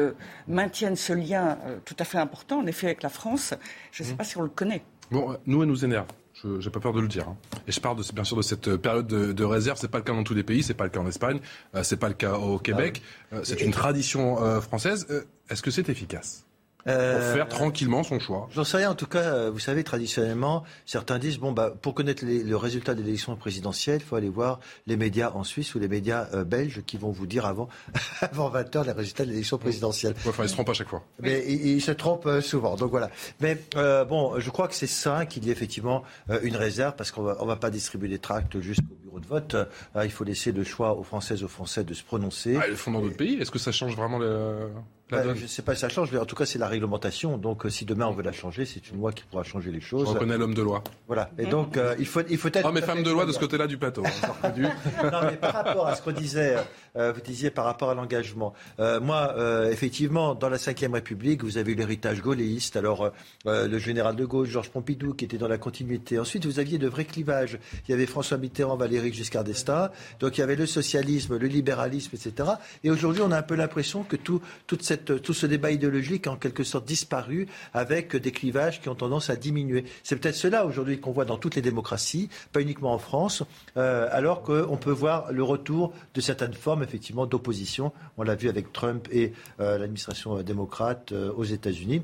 maintiennent ce lien tout à fait important, en effet, avec la France? Je ne sais mmh. pas si on le connaît. Bon, nous, elle nous énerve. Je n'ai pas peur de le dire. Hein. Et je parle de, bien sûr de cette période de, de réserve. C'est pas le cas dans tous les pays. C'est pas le cas en Espagne. Ce c'est pas le cas au Québec. Ah c'est une tradition française. Est-ce que c'est efficace? Euh, pour faire tranquillement son choix. J'en sais rien. En tout cas, euh, vous savez, traditionnellement, certains disent bon, bah, pour connaître le résultat de l'élection présidentielle, il faut aller voir les médias en Suisse ou les médias euh, belges qui vont vous dire avant, avant 20 heures les résultats de l'élection présidentielle. enfin, ils se trompent à chaque fois. Mais ils, se trompent souvent. Donc voilà. Mais bon, je crois que c'est ça qu'il y ait effectivement une réserve parce qu'on va, on va pas distribuer des tracts jusqu'au bureau de vote. il faut laisser le choix aux Françaises, aux Français de se prononcer. Ah, ils le font dans d'autres pays. Est-ce que ça change vraiment le... Bah, je ne sais pas si ça change, mais en tout cas, c'est la réglementation. Donc, euh, si demain on veut la changer, c'est une loi qui pourra changer les choses. On reconnaît l'homme de loi. Voilà. Et donc, euh, il faut, il faut être. Oh, mais femme de loi de ce côté-là du plateau. Hein, non, mais par rapport à ce qu'on disait, euh, vous disiez par rapport à l'engagement. moi, effectivement, dans la Ve République, vous avez eu l'héritage gaulléiste. Alors, le général de Gaulle, Georges Pompidou, qui était dans la continuité. Ensuite, vous aviez de vrais clivages. Il y avait François Mitterrand, Valéry Giscard d'Estaing. Donc, il y avait le socialisme, le libéralisme, etc. Et aujourd'hui, on a un peu l'impression que tout, toute cette, tout ce débat idéologique a en quelque sorte disparu avec des clivages qui ont tendance à diminuer. C'est peut-être cela aujourd'hui qu'on voit dans toutes les démocraties, pas uniquement en France, euh, alors qu'on peut voir le retour de certaines formes effectivement d'opposition. On l'a vu avec Trump et euh, l'administration démocrate euh, aux États-Unis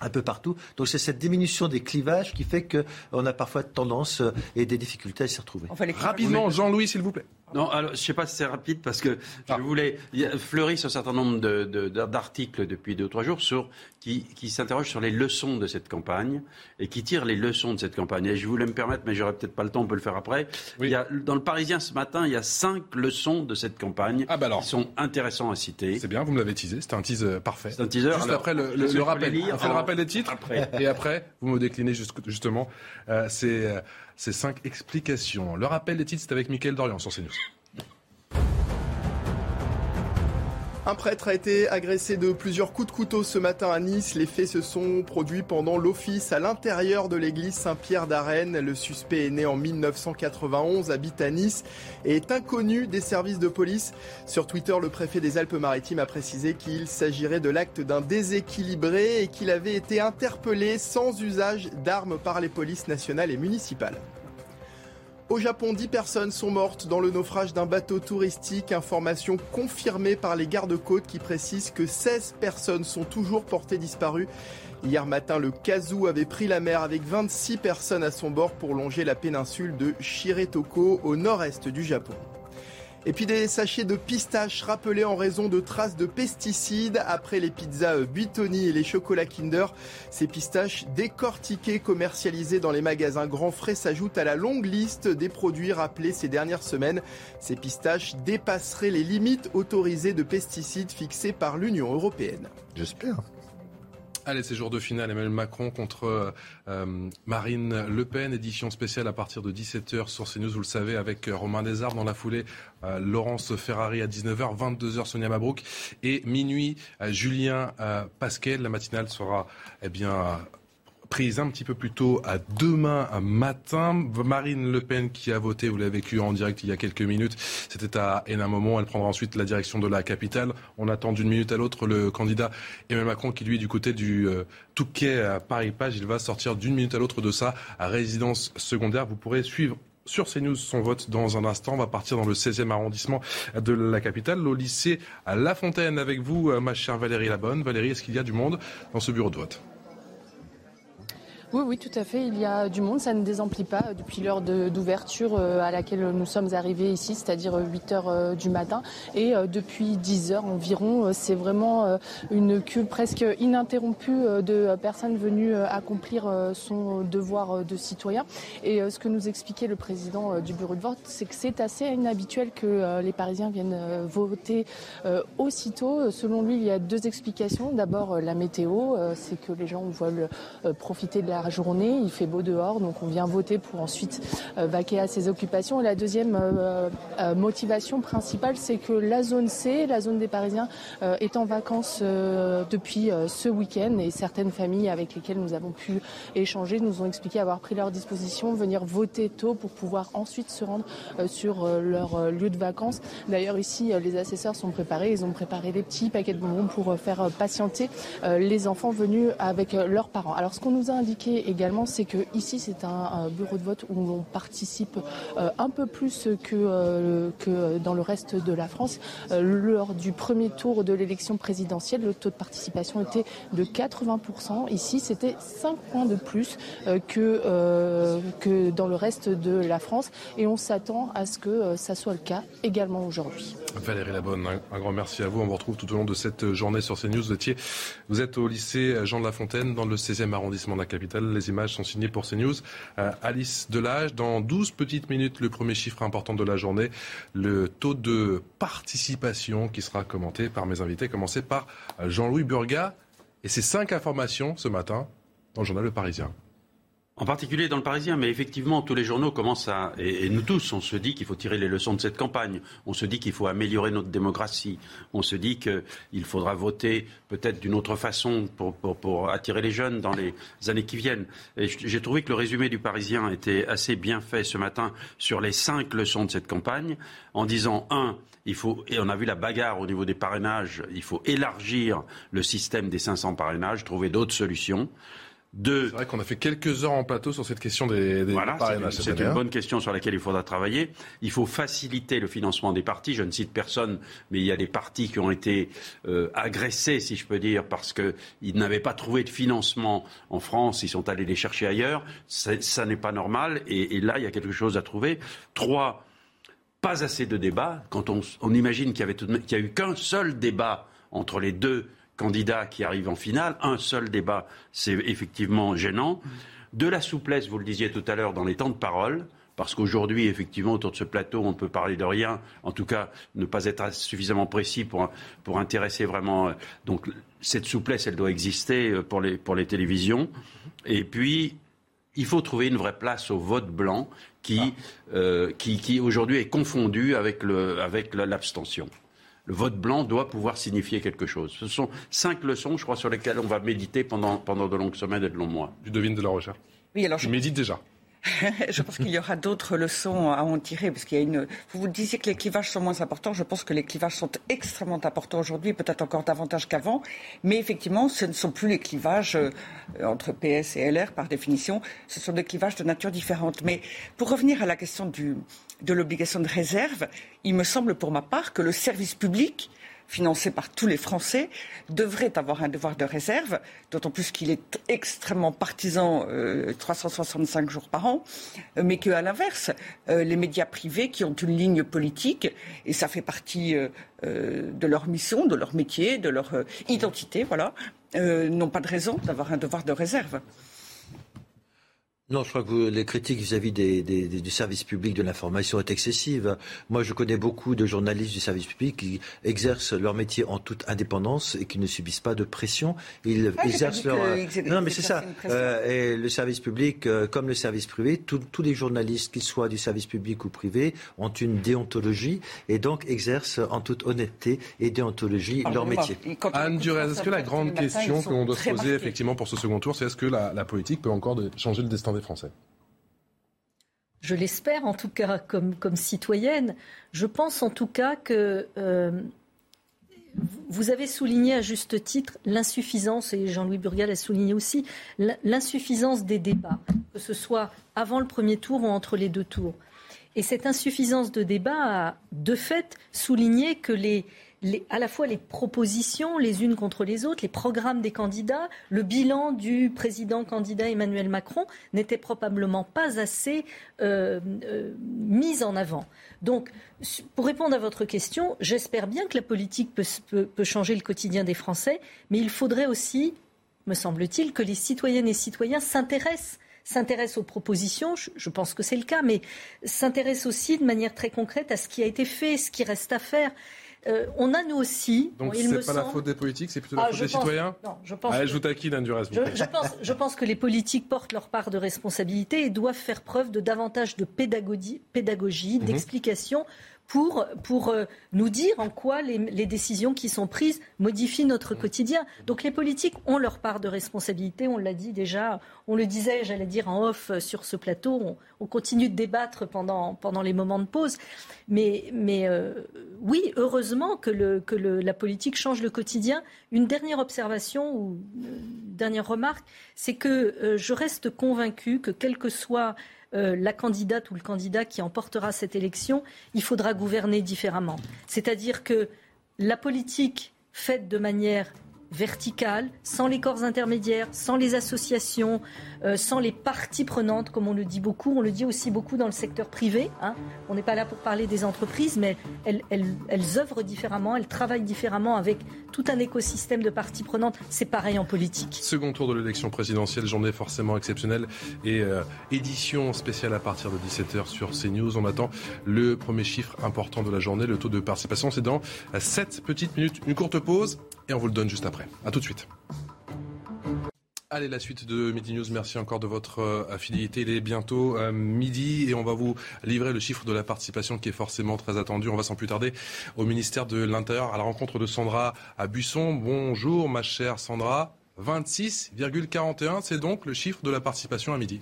un peu partout. Donc c'est cette diminution des clivages qui fait qu'on a parfois tendance et des difficultés à s'y retrouver. Rapidement, Jean-Louis, s'il vous plaît. Non, alors, je ne sais pas si c'est rapide parce que je voulais. Il y a fleurissent un certain nombre d'articles de, depuis deux ou trois jours sur, qui, qui s'interrogent sur les leçons de cette campagne et qui tirent les leçons de cette campagne. Et je voulais me permettre, mais j'aurais peut-être pas le temps, on peut le faire après. Il y a, dans le Parisien ce matin, il y a cinq leçons de cette campagne ah bah alors. qui sont intéressantes à citer. C'est bien, vous me l'avez teasé, c'est un tease parfait. C'est un teaser. Juste après le, le, rappel. on fait le rappel des titres. Après. Et après, vous me déclinez justement euh, ces, euh, ces cinq explications. Le rappel des titres, c'est avec Mickaël Dorian sur CNews. Un prêtre a été agressé de plusieurs coups de couteau ce matin à Nice. Les faits se sont produits pendant l'office à l'intérieur de l'église Saint-Pierre d'Arène. Le suspect est né en 1991, habite à Nice et est inconnu des services de police. Sur Twitter, le préfet des Alpes-Maritimes a précisé qu'il s'agirait de l'acte d'un déséquilibré et qu'il avait été interpellé sans usage d'armes par les polices nationales et municipales. Au Japon, 10 personnes sont mortes dans le naufrage d'un bateau touristique. Information confirmée par les gardes-côtes qui précisent que 16 personnes sont toujours portées disparues. Hier matin, le Kazu avait pris la mer avec 26 personnes à son bord pour longer la péninsule de Shiretoko au nord-est du Japon. Et puis des sachets de pistaches rappelés en raison de traces de pesticides après les pizzas Buitoni et les chocolats Kinder. Ces pistaches décortiquées, commercialisées dans les magasins Grand Frais s'ajoutent à la longue liste des produits rappelés ces dernières semaines. Ces pistaches dépasseraient les limites autorisées de pesticides fixées par l'Union européenne. J'espère. Allez, c'est jour de finale. Emmanuel Macron contre euh, Marine Le Pen. Édition spéciale à partir de 17h sur CNews, vous le savez, avec euh, Romain Desarbes dans la foulée. Euh, Laurence Ferrari à 19h, 22h Sonia Mabrouk et minuit Julien Pasquet. La matinale sera eh bien prise un petit peu plus tôt à demain matin. Marine Le Pen qui a voté, vous l'avez vécu en direct il y a quelques minutes, c'était à un moment. Elle prendra ensuite la direction de la capitale. On attend d'une minute à l'autre le candidat Emmanuel Macron qui lui est du côté du euh, Touquet à Paris-Page. Il va sortir d'une minute à l'autre de sa résidence secondaire. Vous pourrez suivre sur CNews son vote dans un instant. On va partir dans le 16e arrondissement de la capitale, au lycée à La Fontaine avec vous, euh, ma chère Valérie Labonne. Valérie, est-ce qu'il y a du monde dans ce bureau de vote? Oui, oui, tout à fait. Il y a du monde. Ça ne désemplit pas depuis l'heure d'ouverture euh, à laquelle nous sommes arrivés ici, c'est-à-dire 8 heures euh, du matin. Et euh, depuis 10 heures environ, c'est vraiment une queue presque ininterrompue de personnes venues accomplir son devoir de citoyen. Et ce que nous expliquait le président du bureau de vote, c'est que c'est assez inhabituel que les Parisiens viennent voter aussitôt. Selon lui, il y a deux explications. D'abord, la météo, c'est que les gens veulent profiter de la journée, il fait beau dehors, donc on vient voter pour ensuite euh, vaquer à ses occupations. Et la deuxième euh, euh, motivation principale, c'est que la zone C, la zone des Parisiens, est en vacances depuis ce week-end et certaines familles avec lesquelles nous avons pu échanger nous ont expliqué avoir pris leur disposition, venir voter tôt pour pouvoir ensuite se rendre sur leur lieu de vacances. D'ailleurs ici, les assesseurs sont préparés, ils ont préparé des petits paquets de bonbons pour faire patienter les enfants venus avec leurs parents. Alors ce qu'on nous a indiqué également, c'est que ici c'est un, bureau de vote où l'on participe euh, un peu plus que, euh, que dans le reste de la France. Euh, lors du premier tour de l'élection présidentielle, le taux de participation était de 80%. Ici, c'était 5 points de plus que, que dans le reste de la France. Et on s'attend à ce que ça soit le cas également aujourd'hui. Valérie Labonne, un, grand merci à vous. On vous retrouve tout au long de cette journée sur CNews. Vous, vous êtes au lycée Jean de La Fontaine, dans le 16e arrondissement de la capitale. Les images sont signées pour CNews. Euh, Alice Delage, dans 12 petites minutes, le premier chiffre important de la journée, le taux de participation qui sera commenté par mes invités, commencé par Jean-Louis Burga. Et ces cinq informations ce matin dans le journal Le Parisien. En particulier dans le Parisien, mais effectivement, tous les journaux commencent à. Et, nous tous, on se dit qu'il faut tirer les leçons de cette campagne. On se dit qu'il faut améliorer notre démocratie. On se dit qu'il faudra voter peut-être d'une autre façon pour, pour, attirer les jeunes dans les années qui viennent. J'ai trouvé que le résumé du Parisien était assez bien fait ce matin sur les cinq leçons de cette campagne, en disant un, il faut, et on a vu la bagarre au niveau des parrainages, il faut élargir le système des 500 parrainages, trouver d'autres solutions. C'est vrai qu'on a fait quelques heures en plateau sur cette question des, des voilà, C'est une, bonne question sur laquelle il faudra travailler. Il faut faciliter le financement des partis. Je ne cite personne, mais il y a des partis qui ont été euh, agressés, si je peux dire, parce qu'ils n'avaient pas trouvé de financement en France. Ils sont allés les chercher ailleurs. Ça n'est pas normal. Et, et là, il y a quelque chose à trouver. Trois, pas assez de débats. Quand on, imagine qu'il n'y a eu qu'un seul débat entre les deux candidats qui arrivent en finale, un seul débat, c'est effectivement gênant. De la souplesse, vous le disiez tout à l'heure, dans les temps de parole parce qu'aujourd'hui, effectivement, autour de ce plateau, on peut parler de rien, en tout cas, ne pas être suffisamment précis pour, pour intéresser vraiment. Euh, donc, cette souplesse, elle doit exister euh, pour les, pour les télévisions. Et puis, il faut trouver une vraie place au vote blanc qui, ah. euh, qui, qui aujourd'hui est confondu avec l'abstention. Le vote blanc doit pouvoir signifier quelque chose. Ce sont cinq leçons, je crois, sur lesquelles on va méditer pendant, pendant de longues semaines et de longs mois. Tu devines de la recherche. Oui, alors je médite déjà. je pense qu'il y aura d'autres leçons à en tirer, parce qu'il y a une. Vous vous disiez que les clivages sont moins importants. Je pense que les clivages sont extrêmement importants aujourd'hui, peut-être encore davantage qu'avant. Mais effectivement, ce ne sont plus les clivages euh, entre PS et LR, par définition. Ce sont des clivages de nature différente. Mais pour revenir à la question du, de l'obligation de réserve, il me semble pour ma part que le service public financé par tous les Français, devrait avoir un devoir de réserve, d'autant plus qu'il est extrêmement partisan 365 euh, jours par an, euh, mais qu'à l'inverse, euh, les médias privés qui ont une ligne politique, et ça fait partie de leur mission, de leur métier, de leur identité, voilà, n'ont pas de raison d'avoir un devoir de réserve. Non, je crois que les critiques vis-à-vis du service public de l'information est excessive. Moi, je connais beaucoup de journalistes du service public qui exercent leur métier en toute indépendance et qui ne subissent pas de pression. Ils ah, exercent leur. Non, mais c'est ça. Euh, et le service public, euh, comme le service privé, tous les journalistes, qu'ils soient du service public ou privé, ont une déontologie et donc exercent en toute honnêteté et déontologie leur métier. Anne Durez, est-ce que la grande question que l'on doit se poser effectivement pour ce second tour, c'est est-ce que la, la politique peut encore changer le destin des Français je l'espère en tout cas comme, citoyenne. Je pense en tout cas que euh, vous avez souligné à juste titre l'insuffisance, et Jean-Louis Burgal a souligné aussi, l'insuffisance des débats, que ce soit avant le premier tour ou entre les deux tours. Et cette insuffisance de débat a de fait souligné que les, à la fois les propositions les unes contre les autres, les programmes des candidats, le bilan du président candidat Emmanuel Macron n'étaient probablement pas assez euh, euh, mis en avant. Donc, pour répondre à votre question, j'espère bien que la politique peut, changer le quotidien des Français, mais il faudrait aussi, me semble-t-il, que les citoyennes et citoyens s'intéressent s'intéressent aux propositions, je, pense que c'est le cas, mais s'intéressent aussi de manière très concrète à ce qui a été fait, ce qui reste à faire. Euh, on a nous aussi. Donc ce n'est pas la faute des politiques, c'est plutôt la ah, faute des citoyens Non, je pense. Allez, je vous taquine, je, je, pense, je pense que les politiques portent leur part de responsabilité et doivent faire preuve de davantage de pédagogie, pédagogie mhm. d'explication pour, pour euh, nous dire en quoi les, les, décisions qui sont prises modifient notre quotidien. Donc les politiques ont leur part de responsabilité, on l'a dit déjà, on le disait, j'allais dire en off euh, sur ce plateau, on, on, continue de débattre pendant, pendant les moments de pause. Mais, mais euh, oui, heureusement que, le, que le, la politique change le quotidien. Une dernière observation ou dernière remarque, c'est que je reste convaincue que quel que soit euh, la candidate ou le candidat qui emportera cette élection, il faudra gouverner différemment. C'est-à-dire que la politique faite de manière verticale, sans les corps intermédiaires, sans les associations, euh, sans les parties prenantes, comme on le dit beaucoup. On le dit aussi beaucoup dans le secteur privé. Hein. On n'est pas là pour parler des entreprises, mais elles, elles, œuvrent différemment, elles travaillent différemment avec tout un écosystème de parties prenantes. C'est pareil en politique. Second tour de l'élection présidentielle, journée forcément exceptionnelle et euh, édition spéciale à partir de 17h sur CNews. On attend le premier chiffre important de la journée, le taux de participation. C'est dans 7 petites minutes. Une courte pause et on vous le donne juste après. A tout de suite. Allez, la suite de Midi News. Merci encore de votre euh, fidélité. Il est bientôt euh, midi et on va vous livrer le chiffre de la participation qui est forcément très attendu. On va sans plus tarder au ministère de l'Intérieur à la rencontre de Sandra à Busson. Bonjour, ma chère Sandra. 26,41, c'est donc le chiffre de la participation à midi.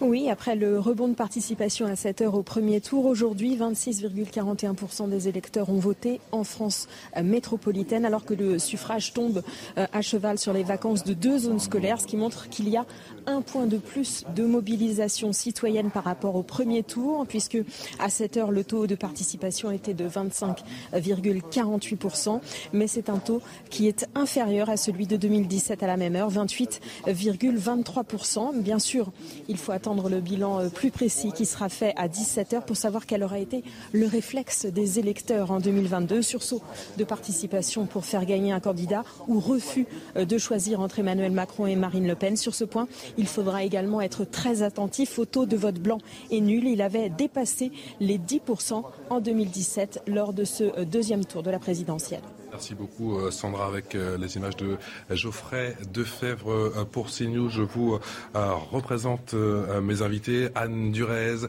Oui, après le rebond de participation à 7 heures au premier tour, aujourd'hui, 26,41% des électeurs ont voté en France métropolitaine, alors que le suffrage tombe euh, à cheval sur les vacances de deux zones scolaires, ce qui montre qu'il y a un point de plus de mobilisation citoyenne par rapport au premier tour, puisque à 7 heures, le taux de participation était de 25,48%, mais c'est un taux qui est inférieur à celui de 2017 à la même heure, 28,23%. Bien sûr, il faut attendre attendre le bilan plus précis qui sera fait à 17h pour savoir quel aura été le réflexe des électeurs en 2022. Sursaut de participation pour faire gagner un candidat ou refus de choisir entre Emmanuel Macron et Marine Le Pen. Sur ce point, il faudra également être très attentif au taux de vote blanc et nul. Il avait dépassé les 10% en 2017 lors de ce deuxième tour de la présidentielle. Merci beaucoup euh, Sandra avec euh, les images de Geoffrey Defebvre euh, pour CNews. Je vous représente mes invités, Anne Durez,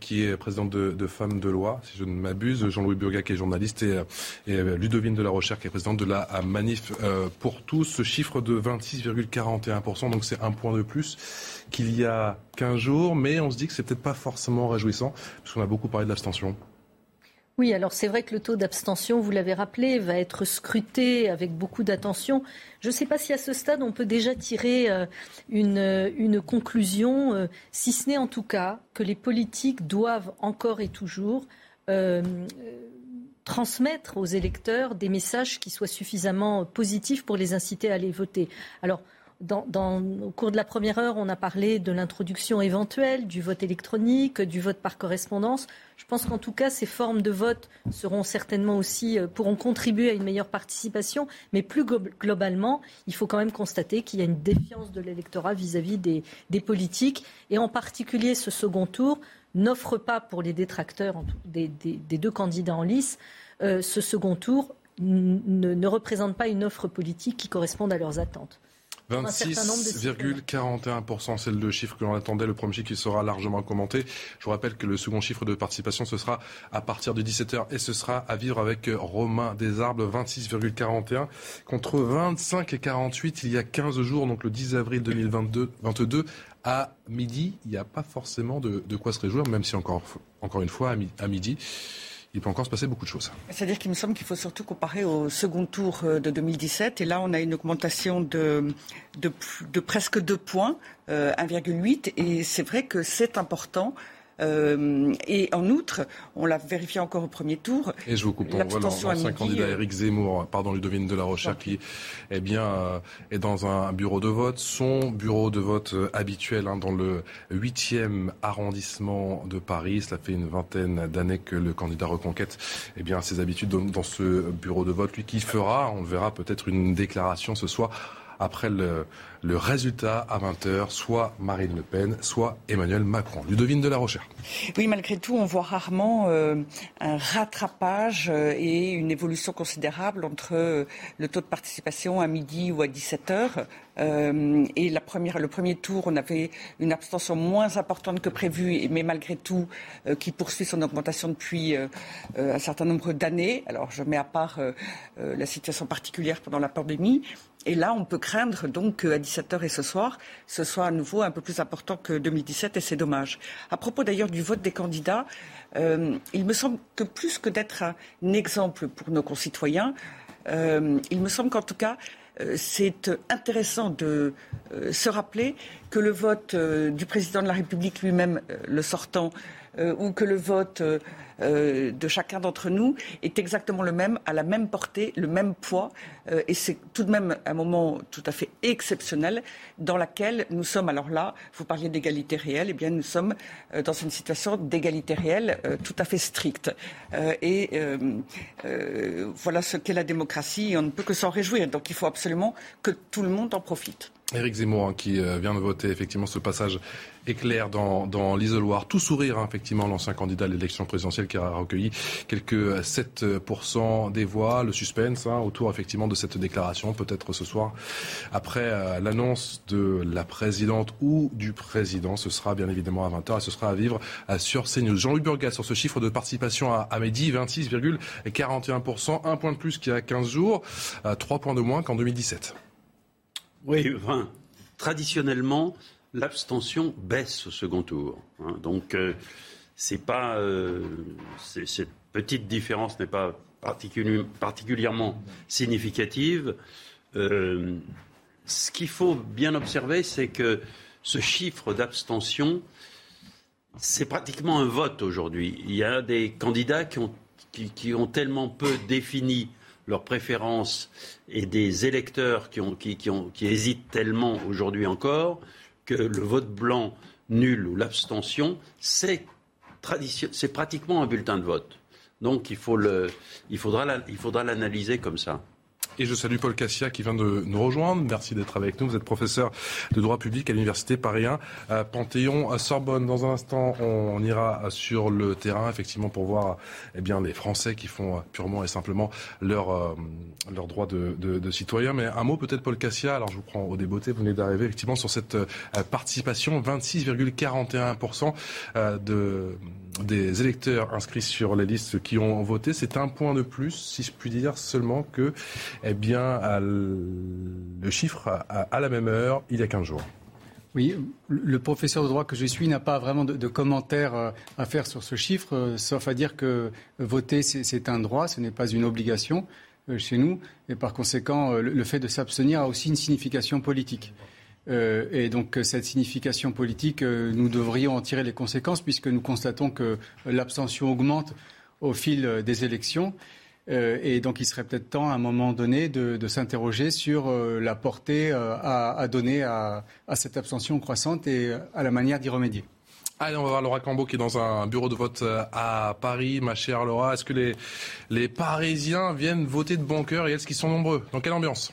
qui est présidente de, Femmes de Loi, si je ne m'abuse, Jean-Louis Burgac qui est journaliste et, Ludovine de la Recherche qui est présidente de la Manif pour tous. Ce chiffre de 26,41%, donc c'est un point de plus qu'il y a 15 jours, mais on se dit que c'est peut-être pas forcément réjouissant, puisqu'on a beaucoup parlé de l'abstention. Oui, alors c'est vrai que le taux d'abstention, vous l'avez rappelé, va être scruté avec beaucoup d'attention. Je ne sais pas si à ce stade on peut déjà tirer euh, une, conclusion, euh, si ce n'est en tout cas que les politiques doivent encore et toujours euh, transmettre aux électeurs des messages qui soient suffisamment positifs pour les inciter à aller voter. Au cours de la première heure, on a parlé de l'introduction éventuelle du vote électronique, du vote par correspondance. Je pense qu'en tout cas, ces formes de vote seront certainement aussi euh, pourront contribuer à une meilleure participation. Mais plus globalement, il faut quand même constater qu'il y a une défiance de l'électorat vis-à-vis des, politiques, et en particulier ce second tour n'offre pas pour les détracteurs des, deux candidats en lice euh, ce second tour ne représente pas une offre politique qui corresponde à leurs attentes. 26,41%, c'est le chiffre que l'on attendait, le premier chiffre qui sera largement commenté. Je vous rappelle que le second chiffre de participation, ce sera à partir de 17h et ce sera à vivre avec Romain Desarbes, 26,41 contre 25,48 il y a 15 jours, donc le 10 avril 2022 22, à midi. Il n'y a pas forcément de, quoi se réjouir, même si encore, encore une fois, à midi, il peut encore se passer beaucoup de choses. C'est-à-dire qu'il me semble qu'il faut surtout comparer au second tour euh, de 2017. Et là, on a une augmentation de, presque 2 points, 1,8. Euh, et c'est vrai que c'est important euh, et en outre, on l'a vérifié encore au premier tour. Et je vous coupe, on voit l'ancien candidat Éric Zemmour, pardon, Ludovine de la Recherche, qui eh bien, euh, est dans un bureau de vote. Son bureau de vote euh, habituel hein, dans le 8e arrondissement de Paris. Cela fait une vingtaine d'années que le candidat Reconquête eh bien, ses habitudes dans ce bureau de vote. Lui qui fera, on verra peut-être une déclaration ce soir après le, résultat à 20h, soit Marine Le Pen, soit Emmanuel Macron. Ludovine de la Rochère. Oui, malgré tout, on voit rarement euh, un rattrapage euh, et une évolution considérable entre euh, le taux de participation à midi ou à 17h. et le premier tour, on avait une abstention moins importante que prévu, mais malgré tout, qui poursuit son augmentation depuis un certain nombre d'années. Alors, je mets à part la situation particulière pendant la pandémie. Et là, on peut craindre donc qu'à 17h et ce soir, ce soit à nouveau un peu plus important que 2017 et c'est dommage. À propos d'ailleurs du vote des candidats, euh, il me semble que plus que d'être un exemple pour nos concitoyens, euh, il me semble qu'en tout cas, euh, c'est intéressant de se rappeler que le vote du président de la République lui-même, le sortant, ou que le vote euh, de chacun d'entre nous est exactement le même, à la même portée, le même poids. Euh, et c'est tout de même un moment tout à fait exceptionnel dans lequel nous sommes. Alors là, vous parliez d'égalité réelle, eh bien nous sommes euh, dans une situation d'égalité réelle tout à fait stricte. et voilà ce qu'est la démocratie et on ne peut que s'en réjouir. Donc il faut absolument que tout le monde en profite. Éric Zemmour hein, qui vient de voter effectivement ce passage éclair dans, dans l'isoloir. Tout sourire, hein, effectivement, l'ancien candidat à l'élection présidentielle qui a recueilli quelques 7% des voix. Le suspense hein, autour, effectivement, de cette déclaration, peut-être ce soir, après euh, l'annonce de la présidente ou du président. Ce sera bien évidemment à 20h et ce sera à vivre euh, sur CNews. Jean-Louis Burgas, sur ce chiffre de participation à, à Mehdi, 26,41%, un point de plus qu'il y a 15 jours, euh, trois points de moins qu'en 2017. Oui, enfin, traditionnellement, l'abstention baisse au second tour. Hein. donc, euh, c'est pas euh, cette petite différence n'est pas particulièrement significative. Euh, ce qu'il faut bien observer, c'est que ce chiffre d'abstention, c'est pratiquement un vote aujourd'hui. Il y a des candidats qui, ont tellement peu défini leurs préférences et des électeurs qui, hésitent tellement aujourd'hui encore que le vote blanc, nul ou l'abstention, c'est pratiquement un bulletin de vote. Donc il, faut le, il faudra l'analyser comme ça. Et je salue Paul Cassia qui vient de nous rejoindre. Merci d'être avec nous. Vous êtes professeur de droit public à l'Université Paris 1, à Panthéon, à Sorbonne. Dans un instant, on ira sur le terrain, effectivement, pour voir eh bien, les Français qui font purement et simplement leur, euh, leur droit de, de, de, citoyen. Mais un mot peut-être, Paul Cassia. Alors, je vous prends au débeauté. Vous venez d'arriver, effectivement, sur cette euh, participation. 26,41% euh, de, des électeurs inscrits sur les listes qui ont voté. C'est un point de plus, si je puis dire, seulement que eh bien, le chiffre à, la même heure, il y a 15 jours. Oui, le professeur de droit que je suis n'a pas vraiment de, commentaires euh, à faire sur ce chiffre, euh, sauf à dire que voter, c'est un droit, ce n'est pas une obligation euh, chez nous, et par conséquent, le fait de s'abstenir a aussi une signification politique. Et donc cette signification politique, nous devrions en tirer les conséquences puisque nous constatons que l'abstention augmente au fil des élections. Euh, et donc, il serait peut-être temps, à un moment donné, de, s'interroger sur euh, la portée euh, à, donner à, cette abstention croissante et à la manière d'y remédier. Allez, on va voir Laura Cambo qui est dans un bureau de vote à Paris. Ma chère Laura, est-ce que les, les Parisiens viennent voter de bon cœur et est-ce qu'ils sont nombreux? Dans quelle ambiance?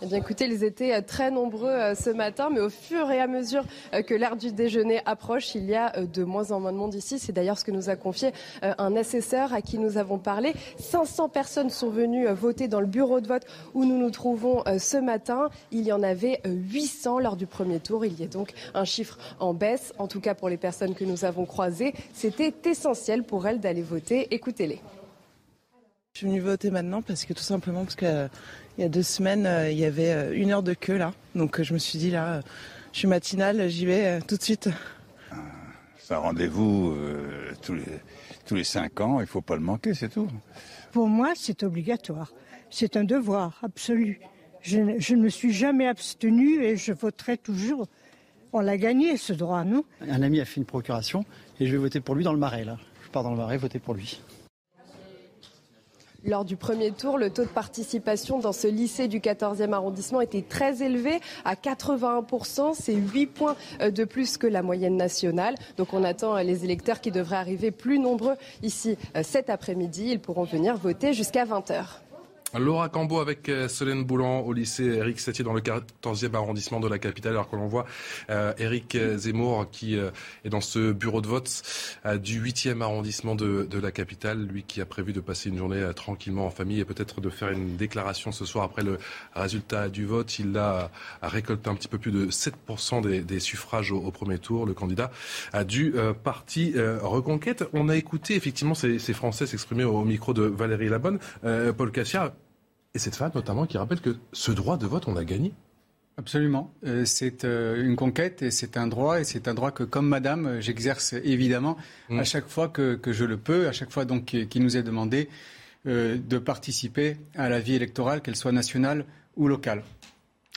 Eh bien, écoutez, ils étaient euh, très nombreux euh, ce matin, mais au fur et à mesure euh, que l'heure du déjeuner approche, il y a de moins en moins de monde ici. C'est d'ailleurs ce que nous a confié un assesseur à qui nous avons parlé. 500 personnes sont venues voter dans le bureau de vote où nous nous trouvons ce matin. Il y en avait 800 lors du premier tour. Il y a donc un chiffre en baisse, en tout cas pour les personnes que nous avons croisées. C'était essentiel pour elles d'aller voter. Écoutez-les. Je suis venue voter maintenant parce que tout simplement parce que il y a deux semaines, euh, il y avait euh, une heure de queue là. Donc euh, je me suis dit là, je suis matinale, j'y vais tout de suite. C'est un rendez-vous tous, les, tous les cinq ans, il ne faut pas le manquer, c'est tout. Pour moi, c'est obligatoire. C'est un devoir absolu. Je, je, ne me suis jamais abstenue et je voterai toujours. On l'a gagné ce droit, non? Un ami a fait une procuration et je vais voter pour lui dans le Marais là. Je pars dans le Marais voter pour lui. Lors du premier tour, le taux de participation dans ce lycée du 14e arrondissement était très élevé, à 81%. C'est 8 points euh, de plus que la moyenne nationale. Donc on attend euh, les électeurs qui devraient arriver plus nombreux ici euh, cet après-midi. Ils pourront venir voter jusqu'à 20h. Laura Cambo avec euh, Solène Boulan au lycée Eric Satie dans le 14e arrondissement de la capitale, alors que l'on voit euh, Eric Zemmour qui euh, est dans ce bureau de vote du 8e arrondissement de, de, la capitale, lui qui a prévu de passer une journée tranquillement en famille et peut-être de faire une déclaration ce soir après le résultat du vote. Il a, récolté un petit peu plus de 7% des, des, suffrages au, premier tour, le candidat du parti Reconquête. On a écouté effectivement ces, ces Français s'exprimer au micro de Valérie Labonne. Paul Cassia et cette femme notamment qui rappelle que ce droit de vote, on l'a gagné. Absolument. Euh, c'est euh, une conquête et c'est un droit. Et c'est un droit que, comme madame, euh, j'exerce évidemment mm. à chaque fois que, je le peux, à chaque fois donc qu'il nous est demandé de participer à la vie électorale, qu'elle soit nationale ou locale.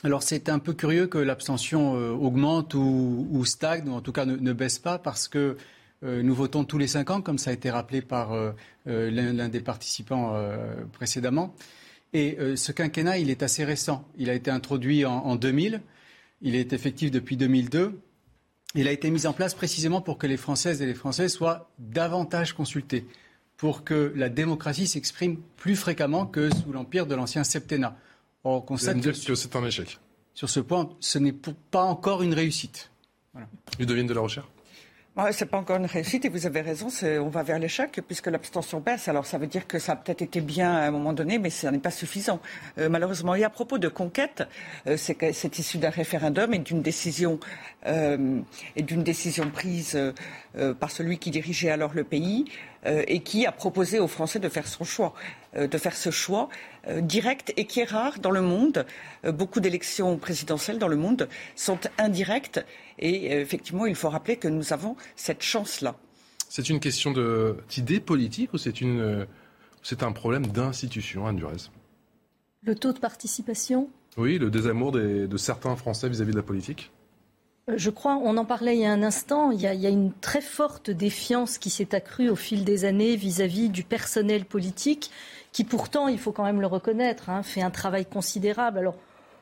Alors c'est un peu curieux que l'abstention augmente ou, stagne, ou en tout cas ne, baisse pas, parce que nous votons tous les cinq ans, comme ça a été rappelé par l'un des participants précédemment. Et euh, ce quinquennat, il est assez récent. Il a été introduit en, 2000. Il est effectif depuis 2002. Il a été mis en place précisément pour que les Françaises et les Français soient davantage consultés, pour que la démocratie s'exprime plus fréquemment que sous l'empire de l'ancien septennat. on constate que, c'est un échec. Sur ce point, ce n'est pas encore une réussite. Voilà. Ludovine de la Recherche ce c'est pas encore une réussite et vous avez raison, on va vers l'échec puisque l'abstention baisse. Alors ça veut dire que ça a peut-être été bien à un moment donné, mais ce n'est pas suffisant, euh, malheureusement. Et à propos de conquête, euh, c'est issu d'un référendum et d'une décision, euh, et d'une décision prise par celui qui dirigeait alors le pays et qui a proposé aux Français de faire son choix, de faire ce choix direct et qui est rare dans le monde. beaucoup d'élections présidentielles dans le monde sont indirectes et euh, effectivement, il faut rappeler que nous avons cette chance-là. C'est une question d'idée politique ou c'est euh, un problème d'institution, Anne Durez? Le taux de participation? Oui, le désamour de certains Français vis-à-vis de la politique euh, je crois, on en parlait il y a un instant, il y a, une très forte défiance qui s'est accrue au fil des années vis-à-vis du personnel politique, qui pourtant, il faut quand même le reconnaître, hein, fait un travail considérable. Alors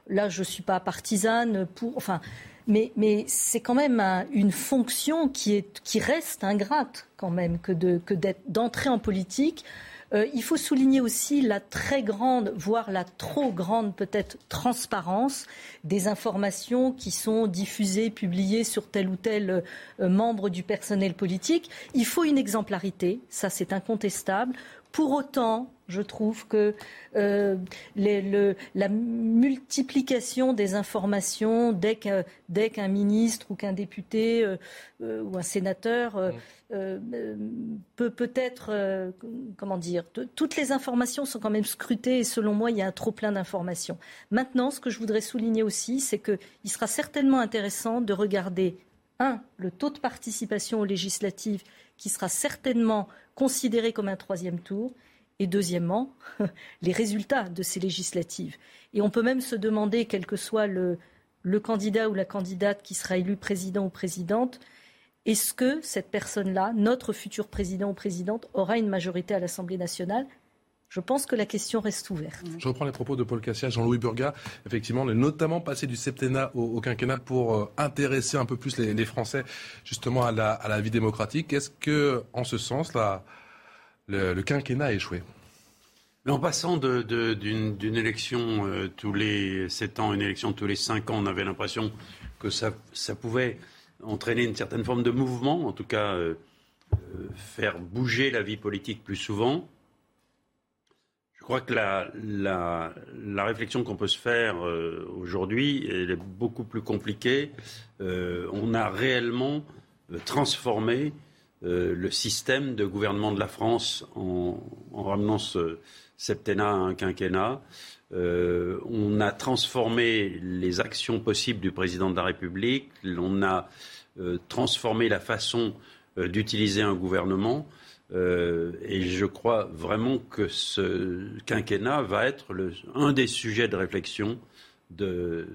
là, je ne suis pas partisane pour. Enfin, mais, c'est quand même une fonction qui reste ingrate quand même que d'entrer en politique. Euh, il faut souligner aussi la très grande, voire la trop grande peut-être transparence des informations qui sont diffusées, publiées sur tel ou tel euh, membre du personnel politique. Il faut une exemplarité, ça c'est incontestable. Pour autant, je trouve que euh, la multiplication des informations dès qu'un ministre ou qu'un député euh, euh, ou un sénateur mm. peut peut-être, comment dire, toutes les informations sont quand même scrutées et selon moi, il y a un trop plein d'informations. Maintenant, ce que je voudrais souligner aussi, c'est qu'il sera certainement intéressant de regarder, un, le taux de participation aux législatives qui sera certainement considéré comme un troisième tour, et deuxièmement, les résultats de ces législatives. Et on peut même se demander, quel que soit le, candidat ou la candidate qui sera élu président ou présidente, est-ce que cette personne-là, notre futur président ou présidente, aura une majorité à l'Assemblée nationale? Je pense que la question reste ouverte. Je reprends les propos de Paul Cassia, Jean-Louis Burga. Effectivement, on est notamment passé du septennat au, quinquennat pour euh, intéresser un peu plus les, Français justement à la, vie démocratique. Est-ce que, en ce sens, là, le, quinquennat a échoué en passant d'une élection euh, tous les sept ans à une élection tous les cinq ans, on avait l'impression que ça, pouvait entraîner une certaine forme de mouvement, en tout cas euh, faire bouger la vie politique plus souvent. Je crois que la, réflexion qu'on peut se faire euh, aujourd'hui, est beaucoup plus compliquée. Euh, on a réellement euh, le système de gouvernement de la France en, en ramenant ce septennat à un quinquennat. on a transformé les actions possibles du président de la République. On a transformé la façon d'utiliser un gouvernement. Euh, et je crois vraiment que ce quinquennat va être un des sujets de réflexion de,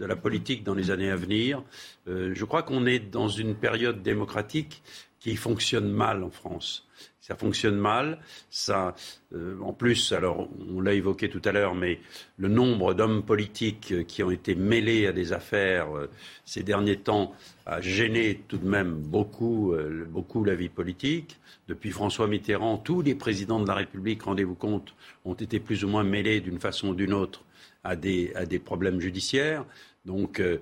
la politique dans les années à venir. Euh, je crois qu'on est dans une période démocratique qui fonctionne mal en France. Ça fonctionne mal. Ça, euh, en plus, alors on l'a évoqué tout à l'heure, mais le nombre d'hommes politiques qui ont été mêlés à des affaires ces derniers temps a gêné tout de même beaucoup, beaucoup la vie politique. Depuis François Mitterrand, tous les présidents de la République, rendez-vous compte, ont été plus ou moins mêlés d'une façon ou d'une autre à des, problèmes judiciaires. Donc, euh,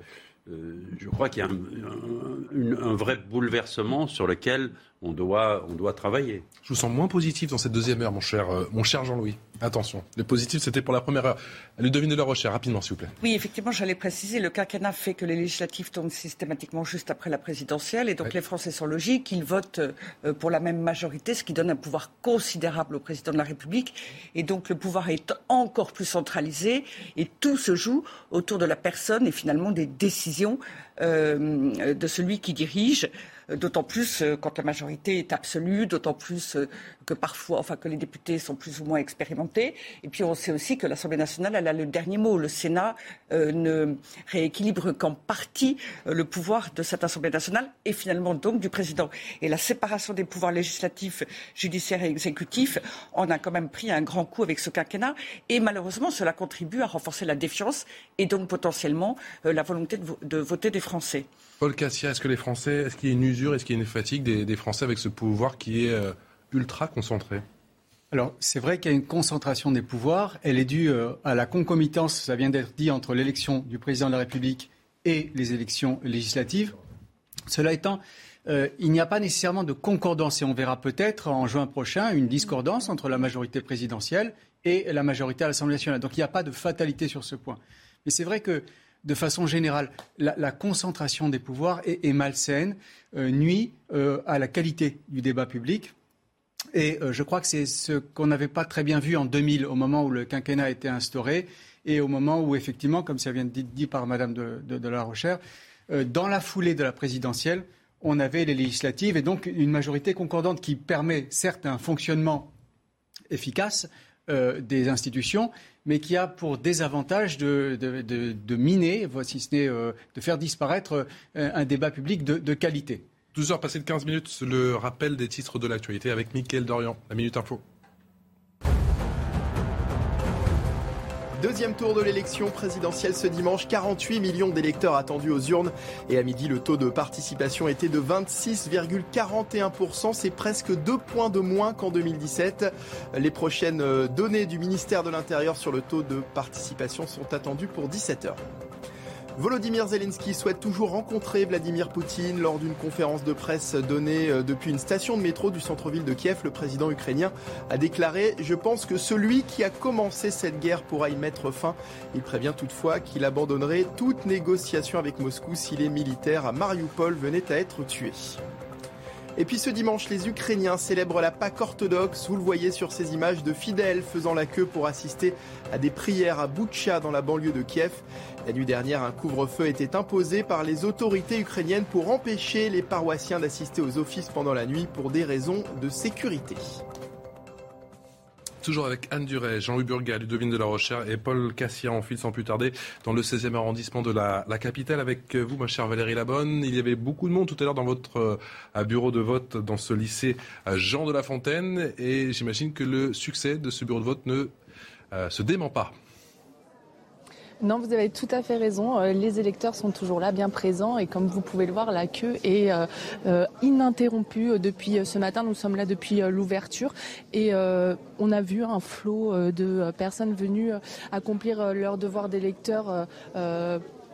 euh, je crois qu'il y a un, vrai bouleversement sur lequel on doit, on doit travailler. Je vous sens moins positif dans cette deuxième heure, mon cher, euh, mon cher Jean-Louis. Attention, le positif, c'était pour la première heure. Le devine de la recherche, rapidement, s'il vous plaît. Oui, effectivement, j'allais préciser, le quinquennat fait que les législatives tournent systématiquement juste après la présidentielle, et donc les Français sont logiques, ils votent euh, pour la même majorité, ce qui donne un pouvoir considérable au président de la République, et donc le pouvoir est encore plus centralisé, et tout se joue autour de la personne et finalement des décisions euh, de celui qui dirige d'autant plus euh, quand la majorité est absolue, d'autant plus euh, que parfois, enfin que les députés sont plus ou moins expérimentés. Et puis on sait aussi que l'Assemblée nationale, elle a le dernier mot. Le Sénat euh, ne rééquilibre qu'en partie le pouvoir de cette Assemblée nationale et finalement donc du président. Et la séparation des pouvoirs législatifs, judiciaires et exécutifs, on a quand même pris un grand coup avec ce quinquennat. Et malheureusement, cela contribue à renforcer la défiance et donc potentiellement la volonté de, voter des Français. Paul Cassia, est-ce que les Français, est-ce qu'il y a une usure, est-ce qu'il y a une fatigue des, Français avec ce pouvoir qui est euh, ultra concentré? Alors, c'est vrai qu'il y a une concentration des pouvoirs. Elle est due euh, à la concomitance, ça vient d'être dit, entre l'élection du président de la République et les élections législatives. Cela étant, euh, il n'y a pas nécessairement de concordance et on verra peut-être en juin prochain une discordance entre la majorité présidentielle et la majorité à l'Assemblée nationale. Donc il n'y a pas de fatalité sur ce point. Mais c'est vrai que de façon générale, la, concentration des pouvoirs est, malsaine, euh, nuit euh, à la qualité du débat public. Et euh, je crois que c'est ce qu'on n'avait pas très bien vu en 2000, au moment où le quinquennat a été instauré, et au moment où, effectivement, comme ça vient de dit par Madame de, la Rochère, dans la foulée de la présidentielle, on avait les législatives et donc une majorité concordante qui permet certes un fonctionnement efficace des institutions, mais qui a pour désavantage de, de, miner, si ce n'est euh, de faire disparaître euh, un débat public de, qualité. 12 heures passées de 15 minutes, le rappel des titres de l'actualité avec Mickaël Dorian, la Minute Info. Deuxième tour de l'élection présidentielle ce dimanche, 48 millions d'électeurs attendus aux urnes. Et à midi, le taux de participation était de 26,41%. C'est presque deux points de moins qu'en 2017. Les prochaines données du ministère de l'Intérieur sur le taux de participation sont attendues pour 17h. Volodymyr Zelensky souhaite toujours rencontrer Vladimir Poutine lors d'une conférence de presse donnée euh, depuis une station de métro du centre-ville de Kiev. Le président ukrainien a déclaré Je pense que celui qui a commencé cette guerre pourra y mettre fin. Il prévient toutefois qu'il abandonnerait toute négociation avec Moscou si les militaires à Mariupol venaient à être tués. Et puis ce dimanche, les Ukrainiens célèbrent la Pâque orthodoxe. Vous le voyez sur ces images de fidèles faisant la queue pour assister à des prières à Boutcha dans la banlieue de Kiev. La nuit dernière, un couvre-feu était imposé par les autorités ukrainiennes pour empêcher les paroissiens d'assister aux offices pendant la nuit pour des raisons de sécurité. Toujours avec Anne Duret, Jean-Louis Burga, Ludovine de la Rochère et Paul Cassia en file sans plus tarder dans le 16e arrondissement de la, capitale. Avec vous, ma chère Valérie Labonne, il y avait beaucoup de monde tout à l'heure dans votre euh, bureau de vote dans ce lycée euh, Jean de la Fontaine et j'imagine que le succès de ce bureau de vote ne euh, se dément pas. Non, vous avez tout à fait raison. Euh, les électeurs sont toujours là, bien présents. Et comme vous pouvez le voir, la queue est euh, euh, ininterrompue depuis ce matin. Nous sommes là depuis l'ouverture. Et on a vu un flot de personnes venues accomplir leur devoir d'électeur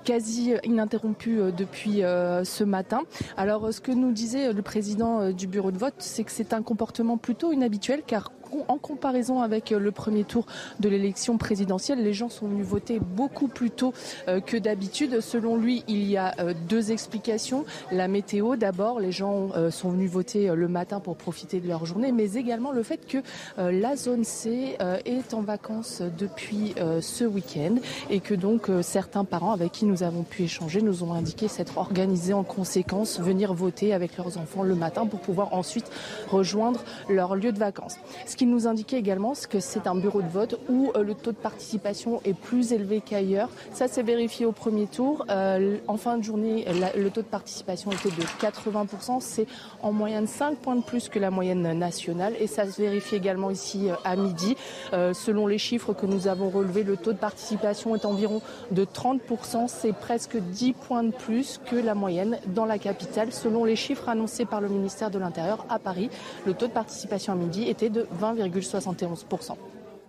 quasi ininterrompu depuis ce matin. Alors ce que nous disait le président du bureau de vote, c'est que c'est un comportement plutôt inhabituel car en comparaison avec euh, le premier tour de l'élection présidentielle, les gens sont venus voter beaucoup plus tôt euh, que d'habitude. Selon lui, il y a euh, deux explications. La météo, d'abord, les gens sont venus voter le matin pour profiter de leur journée, mais également le fait que la zone C est en vacances depuis ce week-end et que donc certains parents avec qui nous avons pu échanger nous ont indiqué s'être organisés en conséquence, venir voter avec leurs enfants le matin pour pouvoir ensuite rejoindre leur lieu de vacances. Ce qui nous indiquait également que c'est un bureau de vote où euh, le taux de participation est plus élevé qu'ailleurs. Ça s'est vérifié au premier tour. Euh, en fin de journée, le taux de participation était de 80%. C'est en moyenne 5 points de plus que la moyenne nationale. Et ça se vérifie également ici euh, à midi. selon les chiffres que nous avons relevés, le taux de participation est environ de 30%. C'est presque 10 points de plus que la moyenne dans la capitale. Selon les chiffres annoncés par le ministère de l'Intérieur à Paris, le taux de participation à midi était de 20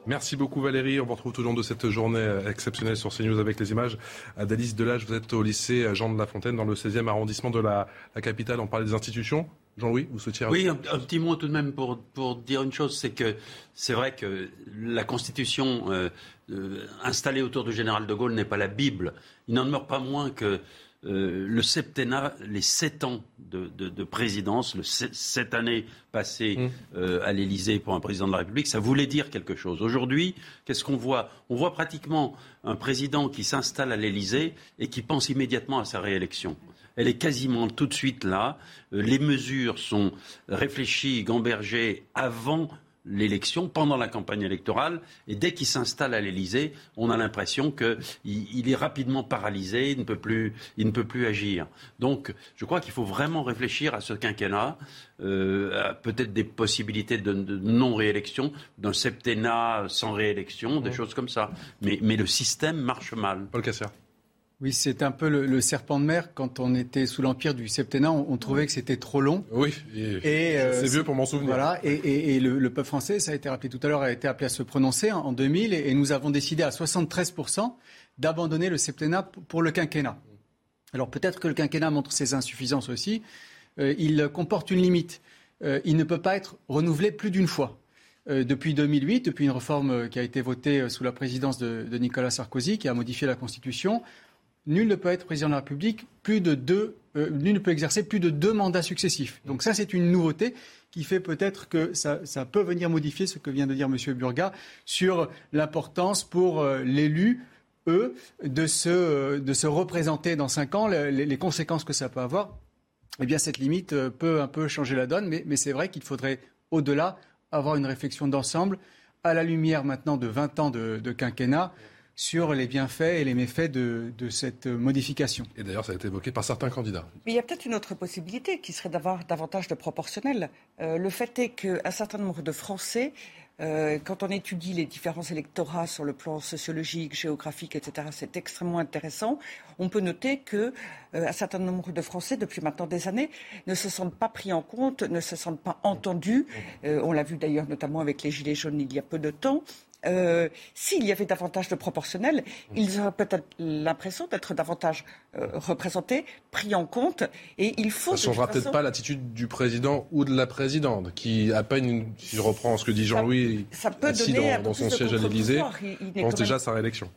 Merci beaucoup Valérie. On vous retrouve tout au long de cette journée exceptionnelle sur CNews avec les images d'Alice Delage. Vous êtes au lycée Jean de La Fontaine dans le 16e arrondissement de la, capitale. On parle des institutions. Jean-Louis, vous souhaitiez Oui, un, petit mot tout de même pour, dire une chose, c'est que c'est vrai que la Constitution euh, euh, installée autour du général de Gaulle n'est pas la Bible. Il n'en demeure pas moins que euh, le septennat, les sept ans de, présidence, le sept, années passées mmh. euh, à l'Élysée pour un président de la République, ça voulait dire quelque chose. Aujourd'hui, qu'est-ce qu'on voit? On voit pratiquement un président qui s'installe à l'Élysée et qui pense immédiatement à sa réélection. Elle est quasiment tout de suite là. Euh, les mesures sont réfléchies, gambergées avant l'élection, pendant la campagne électorale, et dès qu'il s'installe à l'Élysée, on a l'impression qu'il est rapidement paralysé, il ne, peut plus, il ne peut plus agir. Donc, je crois qu'il faut vraiment réfléchir à ce quinquennat, euh, peut-être des possibilités de, non-réélection, d'un septennat sans réélection, des choses comme ça. Mais, mais le système marche mal. Paul Casser. Oui, c'est un peu le, serpent de mer. Quand on était sous l'empire du septennat, on, trouvait que c'était trop long. Oui, et, euh, c'est vieux pour m'en souvenir. Voilà, et, le, peuple français, ça a été rappelé tout à l'heure, a été appelé à se prononcer en, 2000, et, nous avons décidé à 73% d'abandonner le septennat pour le quinquennat. Alors peut-être que le quinquennat montre ses insuffisances aussi. Euh, il comporte une limite. Euh, il ne peut pas être renouvelé plus d'une fois. depuis 2008, depuis une réforme qui a été votée sous la présidence de, de Nicolas Sarkozy, qui a modifié la Constitution, nul ne peut être président de la République plus de deux, euh, nul ne peut exercer plus de deux mandats successifs. Donc ça, c'est une nouveauté qui fait peut-être que ça, peut venir modifier ce que vient de dire M. Burga sur l'importance pour euh, l'élu, eux, de se, euh, de se représenter dans cinq ans, les, conséquences que ça peut avoir. Eh bien, cette limite peut un peu changer la donne, mais, c'est vrai qu'il faudrait, au-delà, avoir une réflexion d'ensemble, à la lumière maintenant de 20 ans de, de quinquennat sur les bienfaits et les méfaits de, cette modification. Et d'ailleurs, ça a été évoqué par certains candidats. Mais il y a peut-être une autre possibilité qui serait d'avoir davantage de proportionnel. Euh, le fait est qu'un certain nombre de Français euh, quand on étudie les différents électorats sur le plan sociologique, géographique, etc., c'est extrêmement intéressant. On peut noter que euh, un certain nombre de Français, depuis maintenant des années, ne se sentent pas pris en compte, ne se sentent pas entendus. Euh, on l'a vu d'ailleurs notamment avec les Gilets jaunes il y a peu de temps. Euh, s'il y avait davantage de proportionnels, ils auraient peut-être l'impression d'être davantage euh, représentés, pris en compte. Et il faut. Ça ne changera peut-être pas l'attitude du président ou de la présidente, qui à peine, si je reprends ce que dit Jean-Louis, assis dans, dans son siège à l'Élysée, pense déjà à sa réélection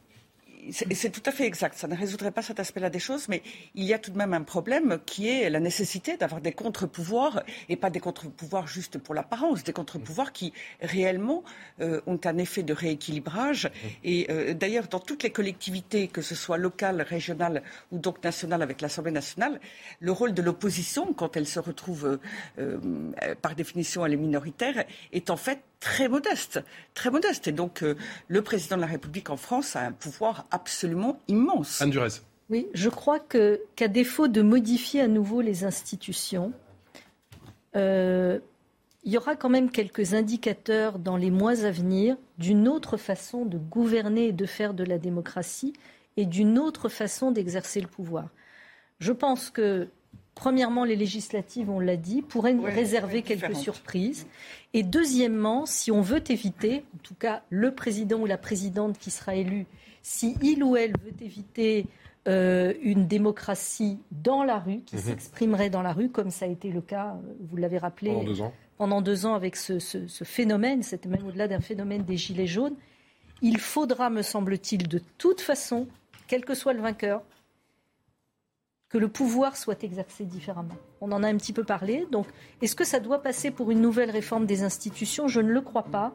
c'est tout à fait exact. Ça ne résoudrait pas cet aspect-là des choses, mais il y a tout de même un problème qui est la nécessité d'avoir des contre-pouvoirs, et pas des contre-pouvoirs juste pour l'apparence, des contre-pouvoirs qui réellement euh, ont un effet de rééquilibrage. Et euh, d'ailleurs, dans toutes les collectivités, que ce soit locales, régionales ou donc nationales avec l'Assemblée nationale, le rôle de l'opposition, quand elle se retrouve euh, par définition elle est minoritaire, est en fait très modeste, très modeste. Et donc, le président de la République en France a un pouvoir absolument immense. Anne Durez. Oui, je crois que qu'à défaut de modifier à nouveau les institutions, euh, il y aura quand même quelques indicateurs dans les mois à venir d'une autre façon de gouverner et de faire de la démocratie et d'une autre façon d'exercer le pouvoir. Je pense que Premièrement, les législatives, on l'a dit, pourraient réserver quelques surprises. Et deuxièmement, si on veut éviter, en tout cas le président ou la présidente qui sera élu, si il ou elle veut éviter euh, une démocratie dans la rue, qui mhm. s'exprimerait dans la rue, comme ça a été le cas, euh, vous l'avez rappelé, pendant deux ans, pendant deux ans avec ce, ce phénomène, c'était même au-delà d'un phénomène des Gilets jaunes, il faudra, me semble-t-il, de toute façon, quel que soit le vainqueur, que le pouvoir soit exercé différemment. On en a un petit peu parlé. Donc, est-ce que ça doit passer pour une nouvelle réforme des institutions? Je ne le crois pas.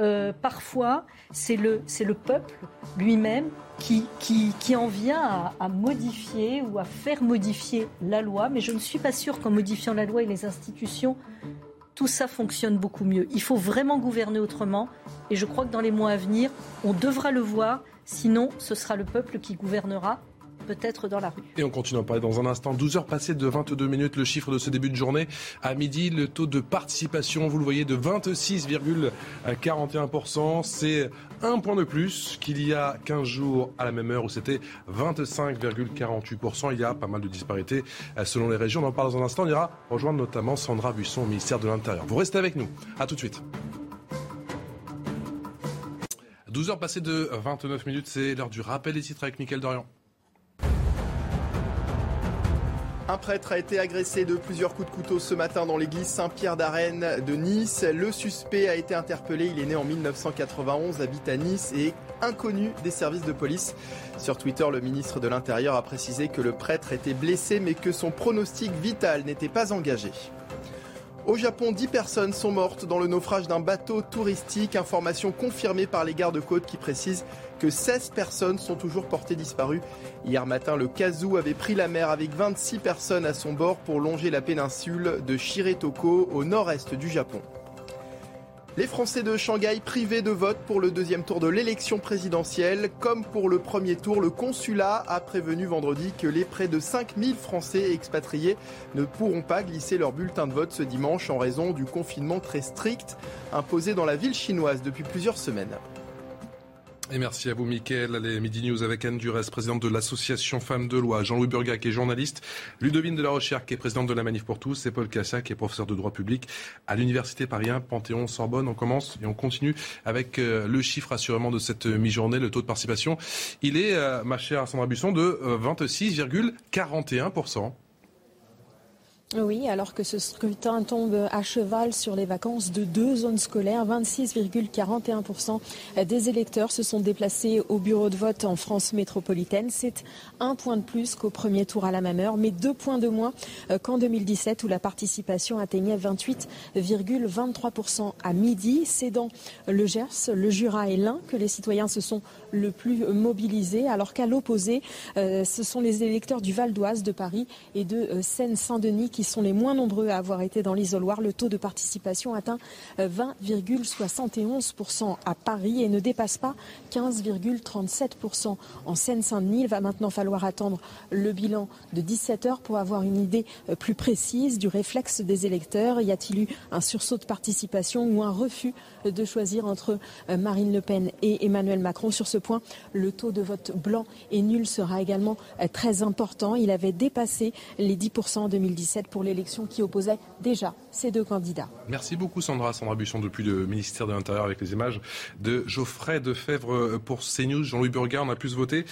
Euh, parfois, c'est le, c'est le peuple lui-même qui, qui, en vient à, modifier ou à faire modifier la loi. Mais je ne suis pas sûre qu'en modifiant la loi et les institutions, tout ça fonctionne beaucoup mieux. Il faut vraiment gouverner autrement. Et je crois que dans les mois à venir, on devra le voir. Sinon, ce sera le peuple qui gouvernera peut-être dans la rue. Et on continue à parler dans un instant. 12 heures passées de 22 minutes, le chiffre de ce début de journée. À midi, le taux de participation, vous le voyez, de 26,41%. C'est un point de plus qu'il y a 15 jours à la même heure où c'était 25,48%. Il y a pas mal de disparités euh, selon les régions. On en parle dans un instant. On ira rejoindre notamment Sandra Buisson au ministère de l'Intérieur. Vous restez avec nous. À tout de suite. 12 heures passées de 29 minutes, c'est l'heure du rappel des titres avec Mickaël Dorian. Un prêtre a été agressé de plusieurs coups de couteau ce matin dans l'église Saint-Pierre d'Arène de Nice. Le suspect a été interpellé. Il est né en 1991, habite à Nice et est inconnu des services de police. Sur Twitter, le ministre de l'Intérieur a précisé que le prêtre était blessé mais que son pronostic vital n'était pas engagé. Au Japon, 10 personnes sont mortes dans le naufrage d'un bateau touristique. Information confirmée par les gardes-côtes qui précisent que 16 personnes sont toujours portées disparues. Hier matin, le Kazu avait pris la mer avec 26 personnes à son bord pour longer la péninsule de Shiretoko au nord-est du Japon. Les Français de Shanghai privés de vote pour le deuxième tour de l'élection présidentielle. Comme pour le premier tour, le consulat a prévenu vendredi que les près de 5000 Français expatriés ne pourront pas glisser leur bulletin de vote ce dimanche en raison du confinement très strict imposé dans la ville chinoise depuis plusieurs semaines. Merci à vous, Mickaël. Les Midi News avec Anne Durès, présidente de l'association Femmes de Loi, Jean-Louis Burgac qui est journaliste, Ludovine de la Recherche qui est présidente de la Manif pour tous et Paul Cassac qui est professeur de droit public à l'Université Paris 1, Panthéon, Sorbonne. On commence et on continue avec euh, le chiffre assurément de cette mi-journée, le taux de participation. Il est, euh, ma chère Sandra Busson, de 26,41%. Euh, oui, alors que ce scrutin tombe à cheval sur les vacances de deux zones scolaires, 26,41% des électeurs se sont déplacés au bureau de vote en France métropolitaine. C'est un point de plus qu'au premier tour à la même heure, mais deux points de moins qu'en 2017 où la participation atteignait 28,23% à midi. C'est dans le Gers, le Jura et l'Ain que les citoyens se sont le plus mobilisés, alors qu'à l'opposé, euh, ce sont les électeurs du Val d'Oise, de Paris et de euh, Seine-Saint-Denis qui sont les moins nombreux à avoir été dans l'isoloir. Le taux de participation atteint 20,71% à Paris et ne dépasse pas 15,37% en Seine-Saint-Denis. Il va maintenant falloir attendre le bilan de 17 heures pour avoir une idée plus précise du réflexe des électeurs. Y a-t-il eu un sursaut de participation ou un refus de choisir entre Marine Le Pen et Emmanuel Macron? Sur ce point, le taux de vote blanc et nul sera également très important. Il avait dépassé les 10% en 2017 pour l'élection qui opposait déjà ces deux candidats. Merci beaucoup Sandra. Sandra Buchon depuis le ministère de l'Intérieur avec les images de Geoffrey Defebvre pour CNews. Jean-Louis Burgard, on a plus voté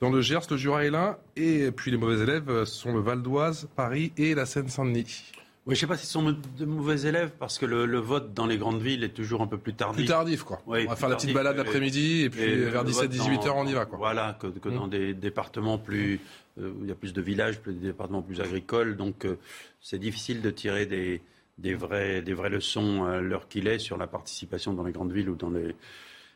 dans le Gers, le Jura et l'Ain. Et puis les mauvais élèves sont le Val d'Oise, Paris et la Seine-Saint-Denis. Oui, je ne sais pas s'ils sont de mauvais élèves parce que le, vote dans les grandes villes est toujours un peu plus tardif. Plus tardif, quoi. on va faire la petite balade l'après-midi et puis vers 17-18 heures, on y va, quoi. Voilà, que, dans mm. des départements plus. Euh, il y a plus de villages, plus des départements plus agricoles. Donc, euh, c'est difficile de tirer des, vrais, des vraies leçons à l'heure qu'il est sur la participation dans les grandes villes ou dans les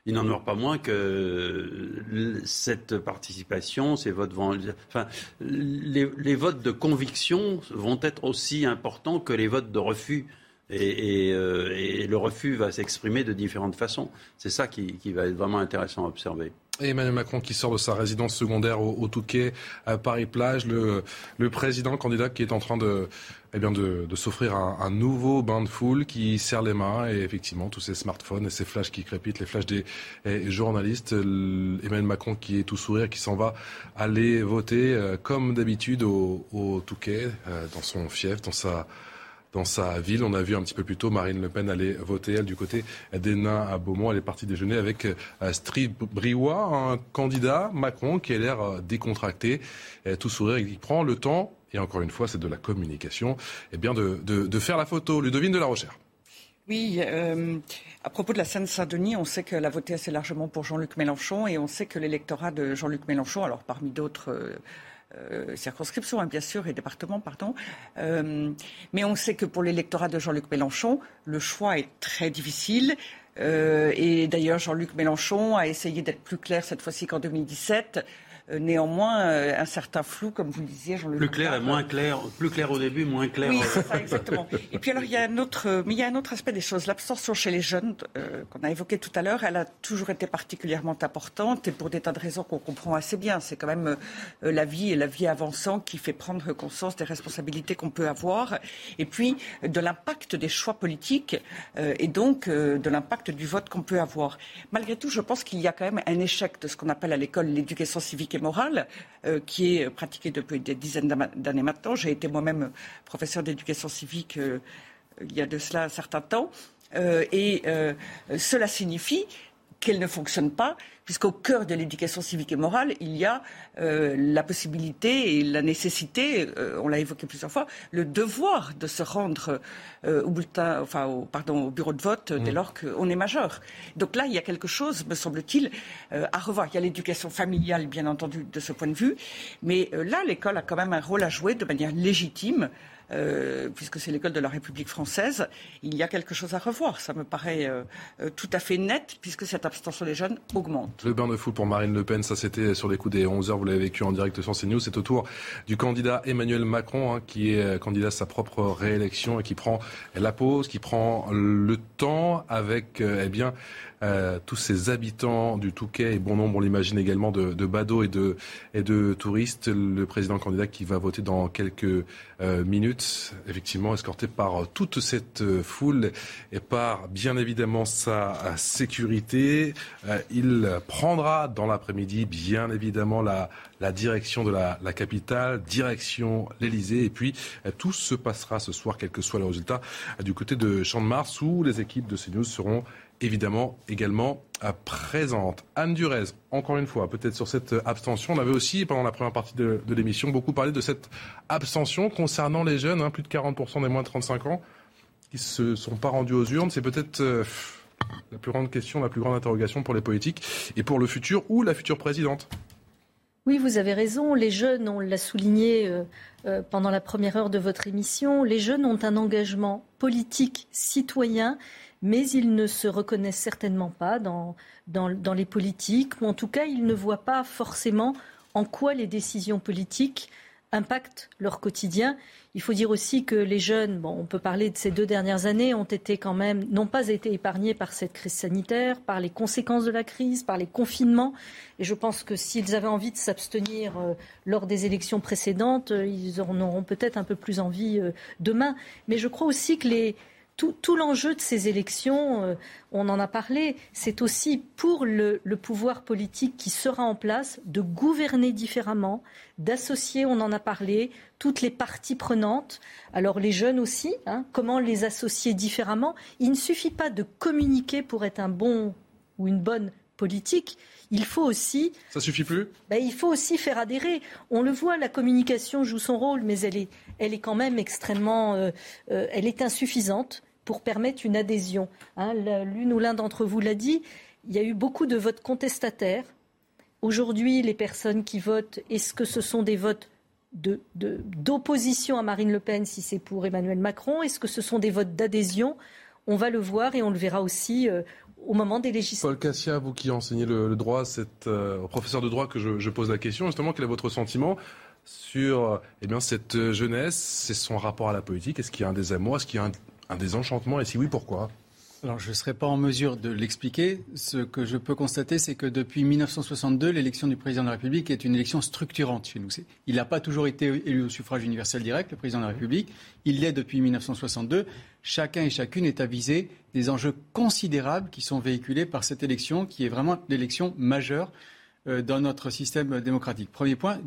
il n'en demeure pas moins que cette participation, ces votes vont, enfin, les, votes de conviction vont être aussi importants que les votes de refus. Et, euh, le refus va s'exprimer de différentes façons. C'est ça qui va être vraiment intéressant à observer. Emmanuel Macron qui sort de sa résidence secondaire au, Touquet à Paris-Plage, le, président, le candidat qui est en train de, eh bien de, s'offrir un, nouveau bain de foule qui serre les mains et effectivement tous ces smartphones et ces flashs qui crépitent, les flashs des journalistes. Emmanuel Macron qui est tout sourire, qui s'en va aller voter euh, comme d'habitude au, au Touquet, euh, dans son fief, dans sa dans sa ville. On a vu un petit peu plus tôt Marine Le Pen aller voter, elle, du côté des Nains à Beaumont. Elle est partie déjeuner avec euh, Steve Briouat, un candidat Macron qui a l'air euh, décontracté, tout sourire, il prend le temps, et encore une fois, c'est de la communication, et eh bien de, faire la photo. Ludovine de la Rochère. Oui, euh, à propos de la Seine-Saint-Denis, on sait qu'elle a voté assez largement pour Jean-Luc Mélenchon et on sait que l'électorat de Jean-Luc Mélenchon, alors parmi d'autres euh, circonscriptions, hein, bien sûr, et départements, pardon. Euh, mais on sait que pour l'électorat de Jean-Luc Mélenchon, le choix est très difficile. Euh, et d'ailleurs, Jean-Luc Mélenchon a essayé d'être plus clair cette fois-ci qu'en 2017 euh, néanmoins euh, un certain flou, comme vous le disiez, Jean-Luc. Plus clair et moins clair, plus clair au début, moins clair. Oui, c'est ça, exactement. et puis alors il y a un autre, mais il y a un autre aspect des choses. L'abstention chez les jeunes euh, qu'on a évoqué tout à l'heure, elle a toujours été particulièrement importante et pour des tas de raisons qu'on comprend assez bien. C'est quand même la vie et la vie avançant qui fait prendre conscience des responsabilités qu'on peut avoir et puis de l'impact des choix politiques et donc de l'impact du vote qu'on peut avoir. Malgré tout, je pense qu'il y a quand même un échec de ce qu'on appelle à l'école l'éducation civique morale, euh, qui est pratiquée depuis des dizaines d'années maintenant. J'ai été moi-même professeur d'éducation civique euh, il y a de cela un certain temps. Euh, et cela signifie qu'elle ne fonctionne pas, puisqu'au cœur de l'éducation civique et morale, il y a euh, la possibilité et la nécessité, euh, on l'a évoqué plusieurs fois, le devoir de se rendre euh, au bulletin, enfin, au, pardon, au bureau de vote dès mmh. lors qu'on est majeur. Donc là, il y a quelque chose, me semble-t-il, à revoir. Il y a l'éducation familiale, bien entendu, de ce point de vue, mais là, l'école a quand même un rôle à jouer de manière légitime euh, puisque c'est l'école de la République française, il y a quelque chose à revoir. Ça me paraît euh, euh, tout à fait net, puisque cette abstention des jeunes augmente. Le bain de foule pour Marine Le Pen, ça c'était sur les coups des 11 heures, vous l'avez vécu en direct sur CNews. C'est au tour du candidat Emmanuel Macron, hein, qui est candidat à sa propre réélection et qui prend la pause, qui prend le temps avec, eh bien, euh, tous ces habitants du Touquet et bon nombre, on l'imagine également, de, de badauds et de, et de touristes. Le président candidat qui va voter dans quelques euh, minutes, effectivement escorté par toute cette foule et par bien évidemment sa sécurité. Euh, il prendra dans l'après-midi bien évidemment la, la direction de la, la capitale, direction l'Elysée. Et puis, tout se passera ce soir, quel que soit le résultat, du côté de Champ-de-Mars, où les équipes de CNews seront évidemment également présente. Anne Durez, encore une fois, peut-être sur cette abstention. On avait aussi, pendant la première partie de, l'émission, beaucoup parlé de cette abstention concernant les jeunes, hein, plus de 40% des moins de 35 ans, qui ne se sont pas rendus aux urnes. C'est peut-être euh, la plus grande question, la plus grande interrogation pour les politiques et pour le futur ou la future présidente. Oui, vous avez raison. Les jeunes, on l'a souligné euh, euh, pendant la première heure de votre émission, les jeunes ont un engagement politique citoyen mais ils ne se reconnaissent certainement pas dans, dans, les politiques, ou en tout cas, ils ne voient pas forcément en quoi les décisions politiques impactent leur quotidien. Il faut dire aussi que les jeunes, bon, on peut parler de ces deux dernières années, ont été quand même, n'ont pas été épargnés par cette crise sanitaire, par les conséquences de la crise, par les confinements. Et je pense que s'ils avaient envie de s'abstenir euh, lors des élections précédentes, euh, ils en auront peut-être un peu plus envie euh, demain. Mais je crois aussi que les, tout, l'enjeu de ces élections, euh, on en a parlé, c'est aussi pour le, pouvoir politique qui sera en place de gouverner différemment, d'associer, on en a parlé, toutes les parties prenantes. Alors les jeunes aussi, hein, comment les associer différemment? Il ne suffit pas de communiquer pour être un bon ou une bonne politique. Il faut aussi. Ça suffit plus? Ben, Il faut aussi faire adhérer. On le voit, la communication joue son rôle, mais elle est, elle est quand même extrêmement. Euh, euh, elle est insuffisante pour permettre une adhésion. Hein, l'une ou l'un d'entre vous l'a dit, il y a eu beaucoup de votes contestataires. Aujourd'hui, les personnes qui votent, est-ce que ce sont des votes d'opposition à Marine Le Pen si c'est pour Emmanuel Macron? Est-ce que ce sont des votes d'adhésion? On va le voir et on le verra aussi euh, au moment des législatives. Paul Cassia, vous qui enseignez le, droit, c'est euh, au professeur de droit que je, pose la question. Justement, quel est votre sentiment sur eh bien, cette jeunesse C'est son rapport à la politique Est-ce qu'il y a un désamour Est-ce un désenchantement Et si oui, pourquoi? Alors, je ne serai pas en mesure de l'expliquer. Ce que je peux constater, c'est que depuis 1962, l'élection du président de la République est une élection structurante chez nous. Il n'a pas toujours été élu au suffrage universel direct, le président de la République. Il l'est depuis 1962. Chacun et chacune est avisé des enjeux considérables qui sont véhiculés par cette élection, qui est vraiment l'élection majeure euh, dans notre système démocratique. Premier point.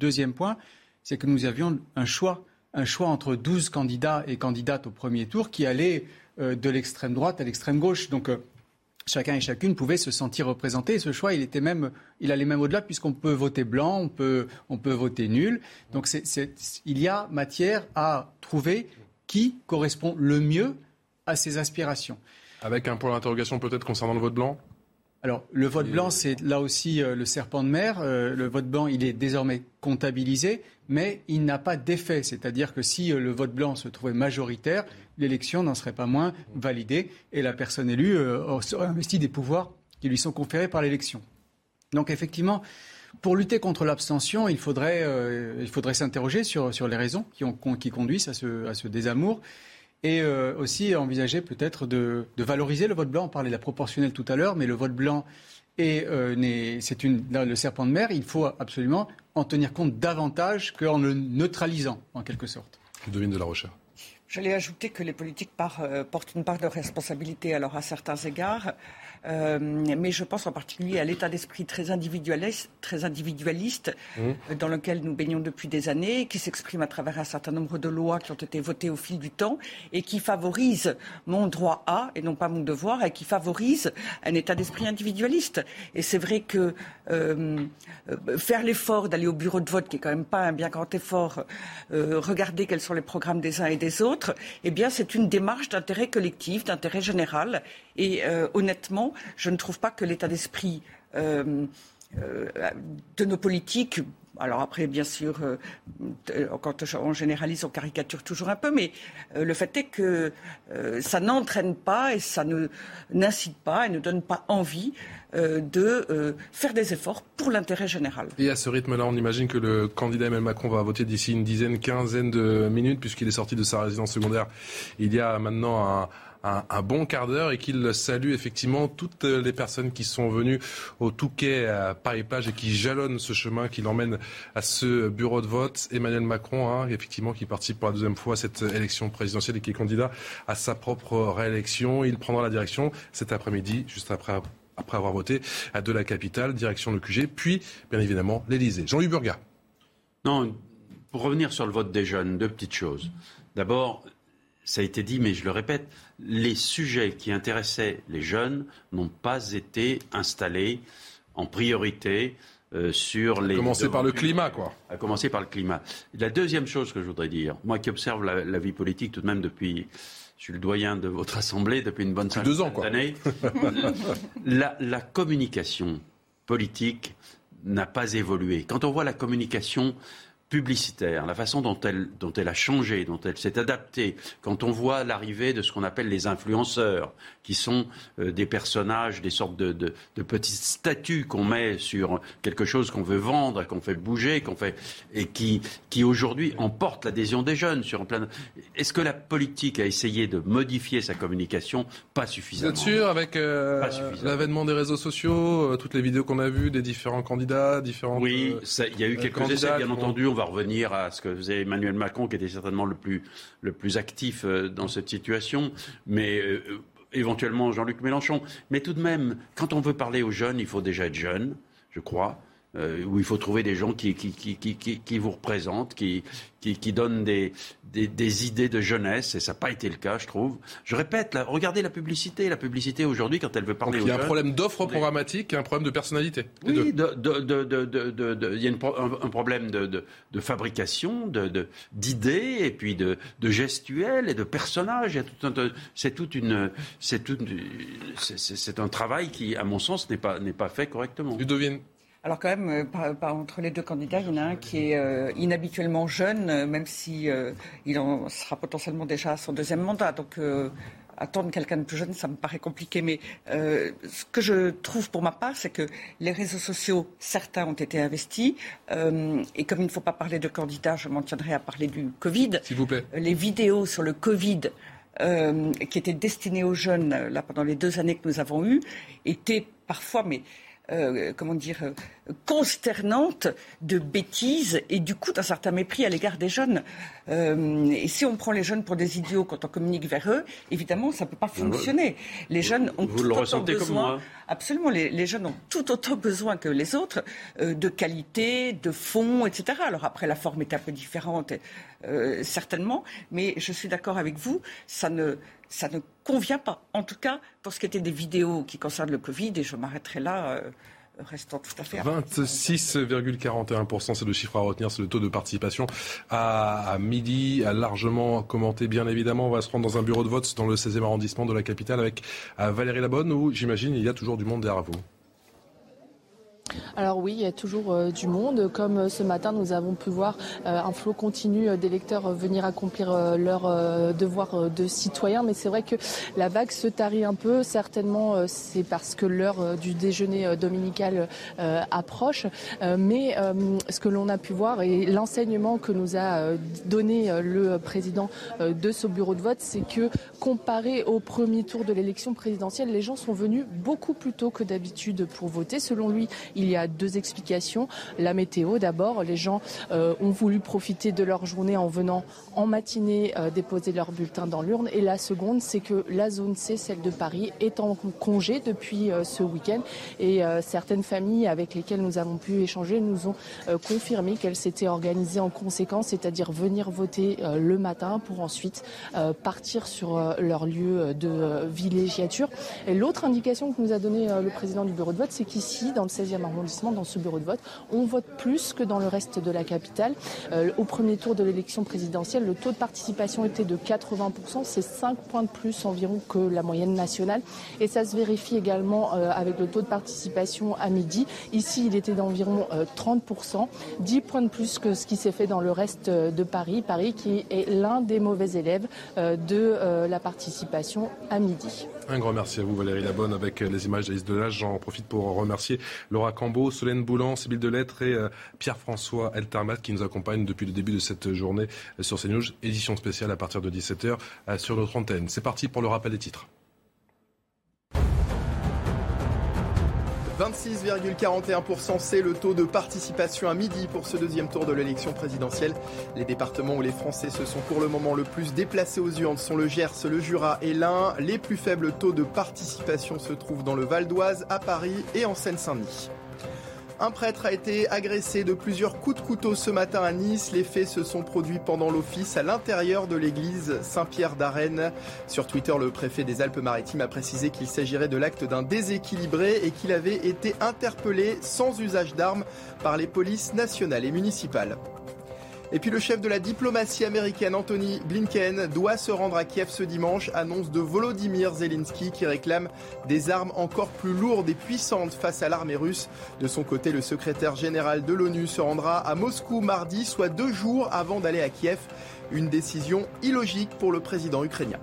Deuxième point, c'est que nous avions un choix un choix entre 12 candidats et candidates au premier tour qui allaient euh, de l'extrême droite à l'extrême gauche. Donc euh, chacun et chacune pouvait se sentir représenté. Ce choix, il, était même, il allait même au-delà, puisqu'on peut voter blanc, on peut, on peut voter nul. Donc il y a matière à trouver qui correspond le mieux à ses aspirations. Avec un point d'interrogation peut-être concernant le vote blanc? Alors, le vote blanc, c'est là aussi euh, le serpent de mer. Euh, le vote blanc, il est désormais comptabilisé, mais il n'a pas d'effet. C'est-à-dire que si euh, le vote blanc se trouvait majoritaire, l'élection n'en serait pas moins validée et la personne élue aurait investi des pouvoirs qui lui sont conférés par l'élection. Donc, effectivement, pour lutter contre l'abstention, il faudrait, il faudrait s'interroger sur, sur les raisons qui, ont, qui conduisent à ce, à ce désamour et euh, aussi envisager peut-être de, valoriser le vote blanc. On parlait de la proportionnelle tout à l'heure, mais le vote blanc euh, c'est le serpent de mer. Il faut absolument en tenir compte davantage qu'en le neutralisant, en quelque sorte. Devine de la recherche. J'allais ajouter que les politiques euh, portent une part de responsabilité, alors à certains égards. Euh, mais je pense en particulier à l'état d'esprit très individualiste, très individualiste mmh. dans lequel nous baignons depuis des années, qui s'exprime à travers un certain nombre de lois qui ont été votées au fil du temps et qui favorise mon droit à et non pas mon devoir et qui favorise un état d'esprit individualiste. Et c'est vrai que euh, euh, faire l'effort d'aller au bureau de vote, qui est quand même pas un bien grand effort, regarder quels sont les programmes des uns et des autres, eh bien c'est une démarche d'intérêt collectif, d'intérêt général. Et honnêtement, je ne trouve pas que l'état d'esprit euh, euh, de nos politiques alors après, bien sûr, euh, quand on généralise, on caricature toujours un peu, mais le fait est que ça n'entraîne pas et ça n'incite pas et ne donne pas envie de faire des efforts pour l'intérêt général. Et à ce rythme-là, on imagine que le candidat Emmanuel Macron va voter d'ici une dizaine, quinzaine de minutes, puisqu'il est sorti de sa résidence secondaire il y a maintenant un un, bon quart d'heure et qu'il salue effectivement toutes les personnes qui sont venues au Touquet à Paris-Plage et qui jalonnent ce chemin qui l'emmène à ce bureau de vote. Emmanuel Macron, hein, effectivement, qui participe pour la deuxième fois à cette élection présidentielle et qui est candidat à sa propre réélection. Il prendra la direction cet après-midi, juste après avoir voté à de la capitale, direction le QG, puis bien évidemment l'Elysée. Jean-Louis Burga. Non, pour revenir sur le vote des jeunes, deux petites choses. D'abord, ça a été dit, mais je le répète, les sujets qui intéressaient les jeunes n'ont pas été installés en priorité euh, sur les. À commencer par le climat, quoi. À commencer par le climat. La deuxième chose que je voudrais dire, moi qui observe la, vie politique tout de même depuis. Je suis le doyen de votre assemblée depuis une bonne cinquantaine d'années. la, la communication politique n'a pas évolué. Quand on voit la communication publicitaire, la façon dont elle, dont elle a changé, dont elle s'est adaptée, quand on voit l'arrivée de ce qu'on appelle les influenceurs, qui sont euh, des personnages, des sortes de, de, de petites statues qu'on met sur quelque chose qu'on veut vendre, qu'on fait bouger, qu'on fait et qui, qui aujourd'hui emportent l'adhésion des jeunes sur un plan. Est-ce que la politique a essayé de modifier sa communication? Pas suffisamment. Êtes sûr avec euh, l'avènement des réseaux sociaux, euh, toutes les vidéos qu'on a vues des différents candidats, différents. Oui, il y a eu quelques essais, bien entendu. On va revenir à ce que faisait Emmanuel Macron, qui était certainement le plus, actif euh, dans cette situation, mais euh, éventuellement Jean-Luc Mélenchon. Mais tout de même, quand on veut parler aux jeunes, il faut déjà être jeune, je crois. Euh, où il faut trouver des gens qui, qui, qui, qui, qui vous représentent, qui, qui, qui donnent des, des, des, idées de jeunesse, et ça n'a pas été le cas, je trouve. Je répète, là, regardez la publicité. La publicité aujourd'hui, quand elle veut parler Donc, aux Il y a un problème d'offre programmatique et un problème de personnalité. oui, de- de- de- de- de- de- de- il y a une pro- un, un problème de, de- de fabrication, de- de- d'idées, et puis de, de gestuels et de personnages. Tout C'est toute une, c'est un travail qui, à mon sens, n'est pas pas fait correctement. Ludovine. Alors quand même, euh, par- par- entre les deux candidats, il y en a un qui est euh, inhabituellement jeune, euh, même si euh, il en sera potentiellement déjà à son deuxième mandat. Donc euh, attendre quelqu'un de plus jeune, ça me paraît compliqué. Mais ce que je trouve pour ma part, c'est que les réseaux sociaux, certains ont été investis. et comme il ne faut pas parler de candidats, je m'en tiendrai à parler du Covid. S'il vous plaît. Les vidéos sur le Covid qui étaient destinées aux jeunes là pendant les deux années que nous avons eues étaient parfois, mais euh, comment dire, euh, consternantes de bêtises et du coup d'un certain mépris à l'égard des jeunes. Euh, et si on prend les jeunes pour des idiots quand on communique vers eux, évidemment, ça ne peut pas fonctionner. Les jeunes ont vous tout le autant comme besoin, moi absolument, les, les jeunes ont tout autant besoin que les autres euh, de qualité, de fond, etc. Alors après, la forme est un peu différente, euh, certainement, mais je suis d'accord avec vous, ça ne, ça ne convient pas. En tout cas, pour ce qui était des vidéos qui concernent le Covid, et je m'arrêterai là, euh, restant tout à fait. à- 26,41%, c'est le chiffre à retenir, c'est le taux de participation à, à midi, a largement commenté bien évidemment. On va se rendre dans un bureau de vote dans le 16e arrondissement de la capitale avec euh, Valérie Labonne où j'imagine il y a toujours du monde derrière vous. Alors oui, il y a toujours euh, du monde. Comme euh, ce matin, nous avons pu voir euh, un flot continu d'électeurs venir accomplir leur devoir de citoyen. Mais c'est vrai que la vague se tarit un peu. Certainement, c'est parce que l'heure du déjeuner dominical approche. Mais ce que l'on a pu voir et l'enseignement que nous a donné le président de ce bureau de vote, c'est que comparé au premier tour de l'élection présidentielle, les gens sont venus beaucoup plus tôt que d'habitude pour voter. Selon lui, il y a deux explications. La météo, d'abord, les gens euh, ont voulu profiter de leur journée en venant en matinée euh, déposer leur bulletin dans l'urne. Et la seconde, c'est que la zone C, celle de Paris, est en congé depuis euh, ce week-end. Et certaines familles avec lesquelles nous avons pu échanger nous ont confirmé qu'elles s'étaient organisées en conséquence, c'est-à-dire venir voter le matin pour ensuite partir sur leur lieu de villégiature. Et l'autre indication que nous a donné euh, le président du bureau de vote, c'est qu'ici, dans le 16e dans ce bureau de vote, on vote plus que dans le reste de la capitale. Euh, au premier tour de l'élection présidentielle, le taux de participation était de 80%, c'est 5 points de plus environ que la moyenne nationale. Et ça se vérifie également euh, avec le taux de participation à midi. Ici, il était d'environ euh, 30%, 10 points de plus que ce qui s'est fait dans le reste euh, de Paris. Paris qui est l'un des mauvais élèves euh, de euh, la participation à midi. Un grand merci à vous Valérie Labonne avec euh, les images d'Alice Delage. J'en profite pour remercier Laura Cambeau, Solène Boulan, Sybille Delettre et euh, Pierre-François Eltermat qui nous accompagnent depuis le début de cette journée euh, sur CNews. Édition spéciale à partir de 17h euh, sur notre antenne. C'est parti pour le rappel des titres. 26,41%, c'est le taux de participation à midi pour ce deuxième tour de l'élection présidentielle. Les départements où les Français se sont pour le moment le plus déplacés aux urnes sont le Gers, le Jura et l'Ain. Les plus faibles taux de participation se trouvent dans le Val d'Oise, à Paris et en Seine-Saint-Denis. Un prêtre a été agressé de plusieurs coups de couteau ce matin à Nice. Les faits se sont produits pendant l'office à l'intérieur de l'église Saint-Pierre d'Arène. Sur Twitter, le préfet des Alpes-Maritimes a précisé qu'il s'agirait de l'acte d'un déséquilibré et qu'il avait été interpellé sans usage d'armes par les polices nationales et municipales. Et puis le chef de la diplomatie américaine, Anthony Blinken, doit se rendre à Kiev ce dimanche. Annonce de Volodymyr Zelensky qui réclame des armes encore plus lourdes et puissantes face à l'armée russe. De son côté, le secrétaire général de l'ONU se rendra à Moscou mardi, soit deux jours avant d'aller à Kiev. Une décision illogique pour le président ukrainien.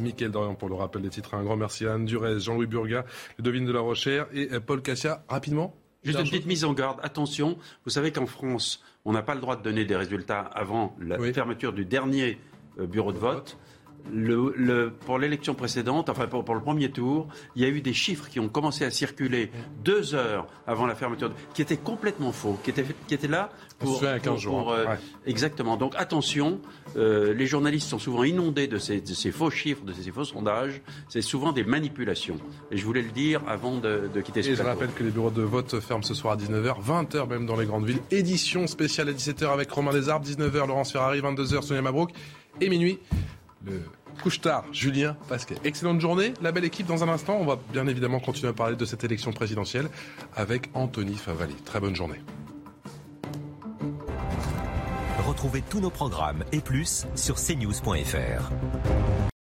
Mickaël Dorian pour le rappel des titres. Un grand merci à Anne Durez, Jean-Louis Burga, Devine de la Rochère et Paul Cassia. Rapidement Juste une petite mise en garde. Attention, vous savez qu'en France, on n'a pas le droit de donner des résultats avant la fermeture du dernier euh, bureau de vote le, pour l'élection précédente, enfin pour, le premier tour, il y a eu des chiffres qui ont commencé à circuler deux heures avant la fermeture, qui étaient complètement faux, qui étaient, qui étaient là pour, 15 jours. Hein. Euh, exactement. Donc attention, euh, les journalistes sont souvent inondés de ces, faux chiffres, de ces faux sondages. C'est souvent des manipulations. Et je voulais le dire avant de, quitter ce Et je rappelle que les bureaux de vote ferment ce soir à 19h, 20h même dans les grandes villes. Édition spéciale à 17h avec Romain Desarbes, 19h Laurence Ferrari, 22h Sonia Mabrouk et minuit le couche-tard, Julien Pasquet. Excellente journée, la belle équipe dans un instant. On va bien évidemment continuer à parler de cette élection présidentielle avec Anthony Favali. Très bonne journée. Retrouvez tous nos programmes et plus sur cnews.fr.